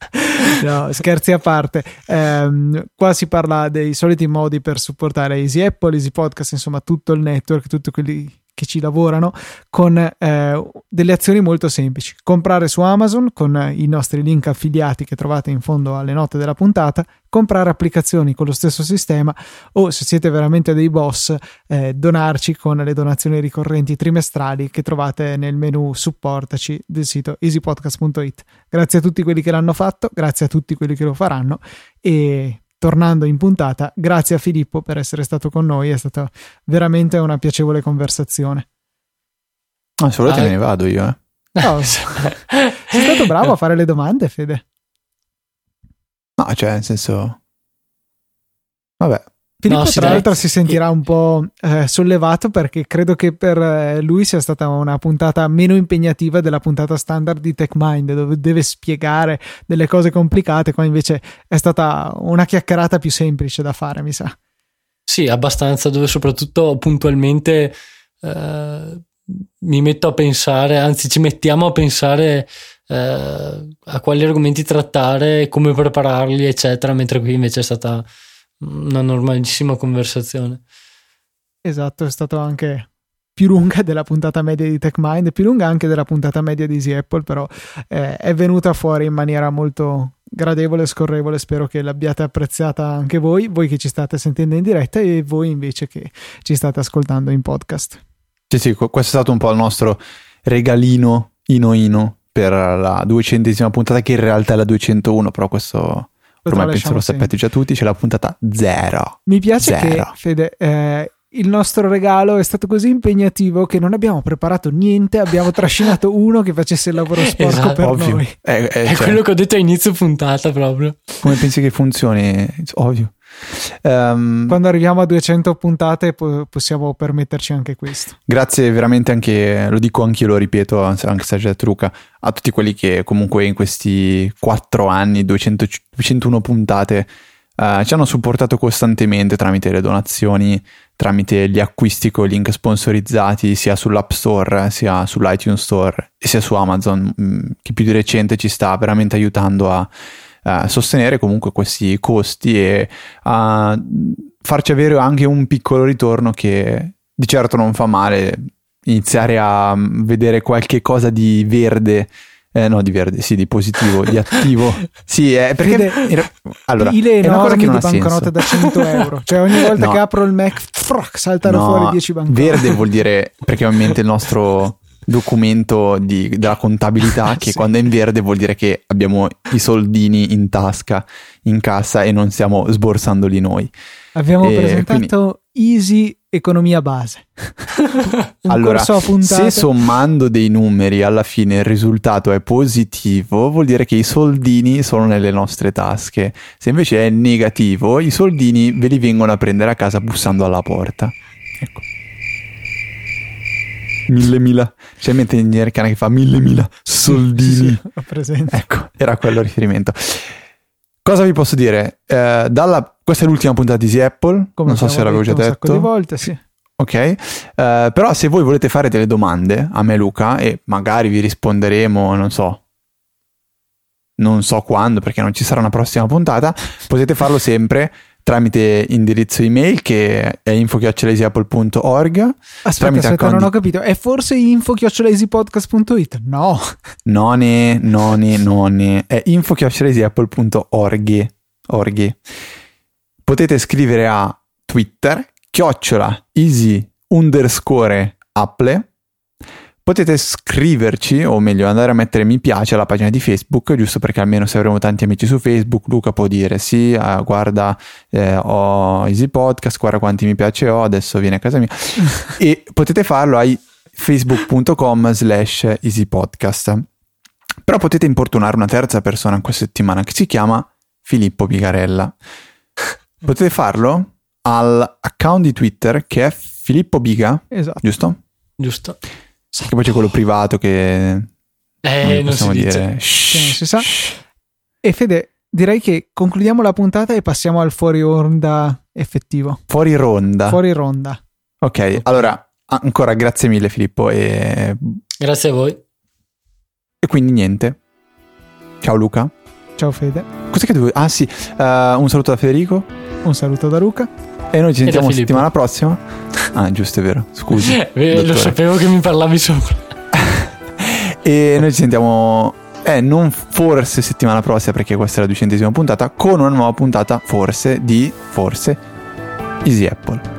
[LAUGHS] no, scherzi a parte. Um, qua si parla dei soliti modi per supportare Easy Apple, Easy Podcast, insomma tutto il network, tutti quelli che ci lavorano con eh, delle azioni molto semplici. Comprare su Amazon con i nostri link affiliati che trovate in fondo alle note della puntata, comprare applicazioni con lo stesso sistema o se siete veramente dei boss eh, donarci con le donazioni ricorrenti trimestrali che trovate nel menu supportaci del sito easypodcast.it. Grazie a tutti quelli che l'hanno fatto, grazie a tutti quelli che lo faranno e tornando in puntata, grazie a Filippo per essere stato con noi, è stata veramente una piacevole conversazione. Ah, se volete ah, me ne vado io, eh. No, [LAUGHS] sei stato bravo a fare le domande, Fede. No, cioè, nel senso... Vabbè, Filippo, no, tra l'altro, si sentirà un po' eh, sollevato perché credo che per eh, lui sia stata una puntata meno impegnativa della puntata standard di TechMind, dove deve spiegare delle cose complicate. Qua invece è stata una chiacchierata più semplice da fare, mi sa. Sì, abbastanza, dove soprattutto puntualmente eh, mi metto a pensare, anzi, ci mettiamo a pensare. Eh, a quali argomenti trattare, come prepararli, eccetera, mentre qui invece è stata una normalissima conversazione. Esatto, è stato anche più lunga della puntata media di TechMind, più lunga anche della puntata media di Easy Apple, però eh, è venuta fuori in maniera molto gradevole e scorrevole. Spero che l'abbiate apprezzata anche voi, voi che ci state sentendo in diretta e voi invece che ci state ascoltando in podcast. Sì, sì, questo è stato un po' il nostro regalino ino ino per la duecentesima puntata, che in realtà è la 201, però questo ormai penso lo sapete già tutti, c'è la puntata zero. Mi piace zero. che, Fede, eh, il nostro regalo è stato così impegnativo che non abbiamo preparato niente, abbiamo trascinato [LAUGHS] uno che facesse il lavoro sporco esatto, per ovvio. noi. È, è, è cioè, quello che ho detto a inizio puntata proprio. Come pensi che funzioni? Ovvio. Um, Quando arriviamo a 200 puntate po- possiamo permetterci anche questo. Grazie veramente anche, lo dico anche io, lo ripeto, anche se già Truca, a tutti quelli che comunque in questi 4 anni, 200, 201 puntate, uh, ci hanno supportato costantemente tramite le donazioni, tramite gli acquisti con link sponsorizzati sia sull'App Store, sia sull'iTunes Store e sia su Amazon, mm, che più di recente ci sta veramente aiutando a uh, sostenere comunque questi costi e a farci avere anche un piccolo ritorno che di certo non fa male iniziare a vedere qualche cosa di verde eh, no, di verde, sì, di positivo, di attivo. [LAUGHS] Sì, eh, perché Vede, era, allora, è una cosa che non ha banconote da 100 [LAUGHS] euro. Cioè, ogni volta no. che apro il Mac, frac, saltano no, fuori 10 banconote. Verde vuol dire perché ovviamente il nostro documento di, della contabilità [LAUGHS] che sì. quando è in verde vuol dire che abbiamo i soldini in tasca, in cassa e non stiamo sborsandoli noi. Abbiamo e presentato quindi... Easy Economia Base. [LAUGHS] allora, se sommando dei numeri alla fine il risultato è positivo, vuol dire che i soldini sono nelle nostre tasche. Se invece è negativo, i soldini ve li vengono a prendere a casa bussando alla porta. Ecco mille mila. C'è in mente il cane che fa mille mila soldini. Sì, ho presente. Ecco, era quello il riferimento. Cosa vi posso dire? Eh, dalla, questa è l'ultima puntata di Easy Apple. Come non so se l'avevo già detto. Un sacco di volte, sì. Ok, uh, però se voi volete fare delle domande a me Luca e magari vi risponderemo, non so, non so quando perché non ci sarà una prossima puntata, potete farlo sempre tramite indirizzo email che è info-easyapple.org aspetta, aspetta non ho capito. È forse info-easypodcast.it no. Non è non è non è è info-easyapple.org org. potete scrivere a twitter chiocciola easy underscore apple Potete scriverci, o meglio andare a mettere mi piace alla pagina di Facebook, giusto perché almeno se avremo tanti amici su Facebook, Luca può dire sì, uh, guarda, eh, ho Easy Podcast, guarda quanti mi piace ho, adesso viene a casa mia. [LAUGHS] e potete farlo ai facebook.com slash easypodcast. Però potete importunare una terza persona in questa settimana che si chiama Filippo Bigarella. Potete farlo all'account di Twitter che è Filippo Biga, esatto. giusto? Giusto. Che poi c'è quello privato che... Eh, non, non possiamo si dire. non si sa. E Fede, direi che concludiamo la puntata e passiamo al fuori ronda effettivo. Fuori ronda. Fuori ronda. Ok, allora ancora grazie mille Filippo e... Grazie a voi. E quindi niente. Ciao Luca. Ciao Fede. Cos'è che devo... Ah sì, uh, un saluto da Federico. Un saluto da Luca. E noi ci sentiamo settimana prossima. Ah, giusto, è vero. Scusi. [LAUGHS] Lo sapevo che mi parlavi sopra. [LAUGHS] e noi ci sentiamo eh, non forse settimana prossima perché questa è la duecentesima puntata, con una nuova puntata forse di, forse, Easy Apple.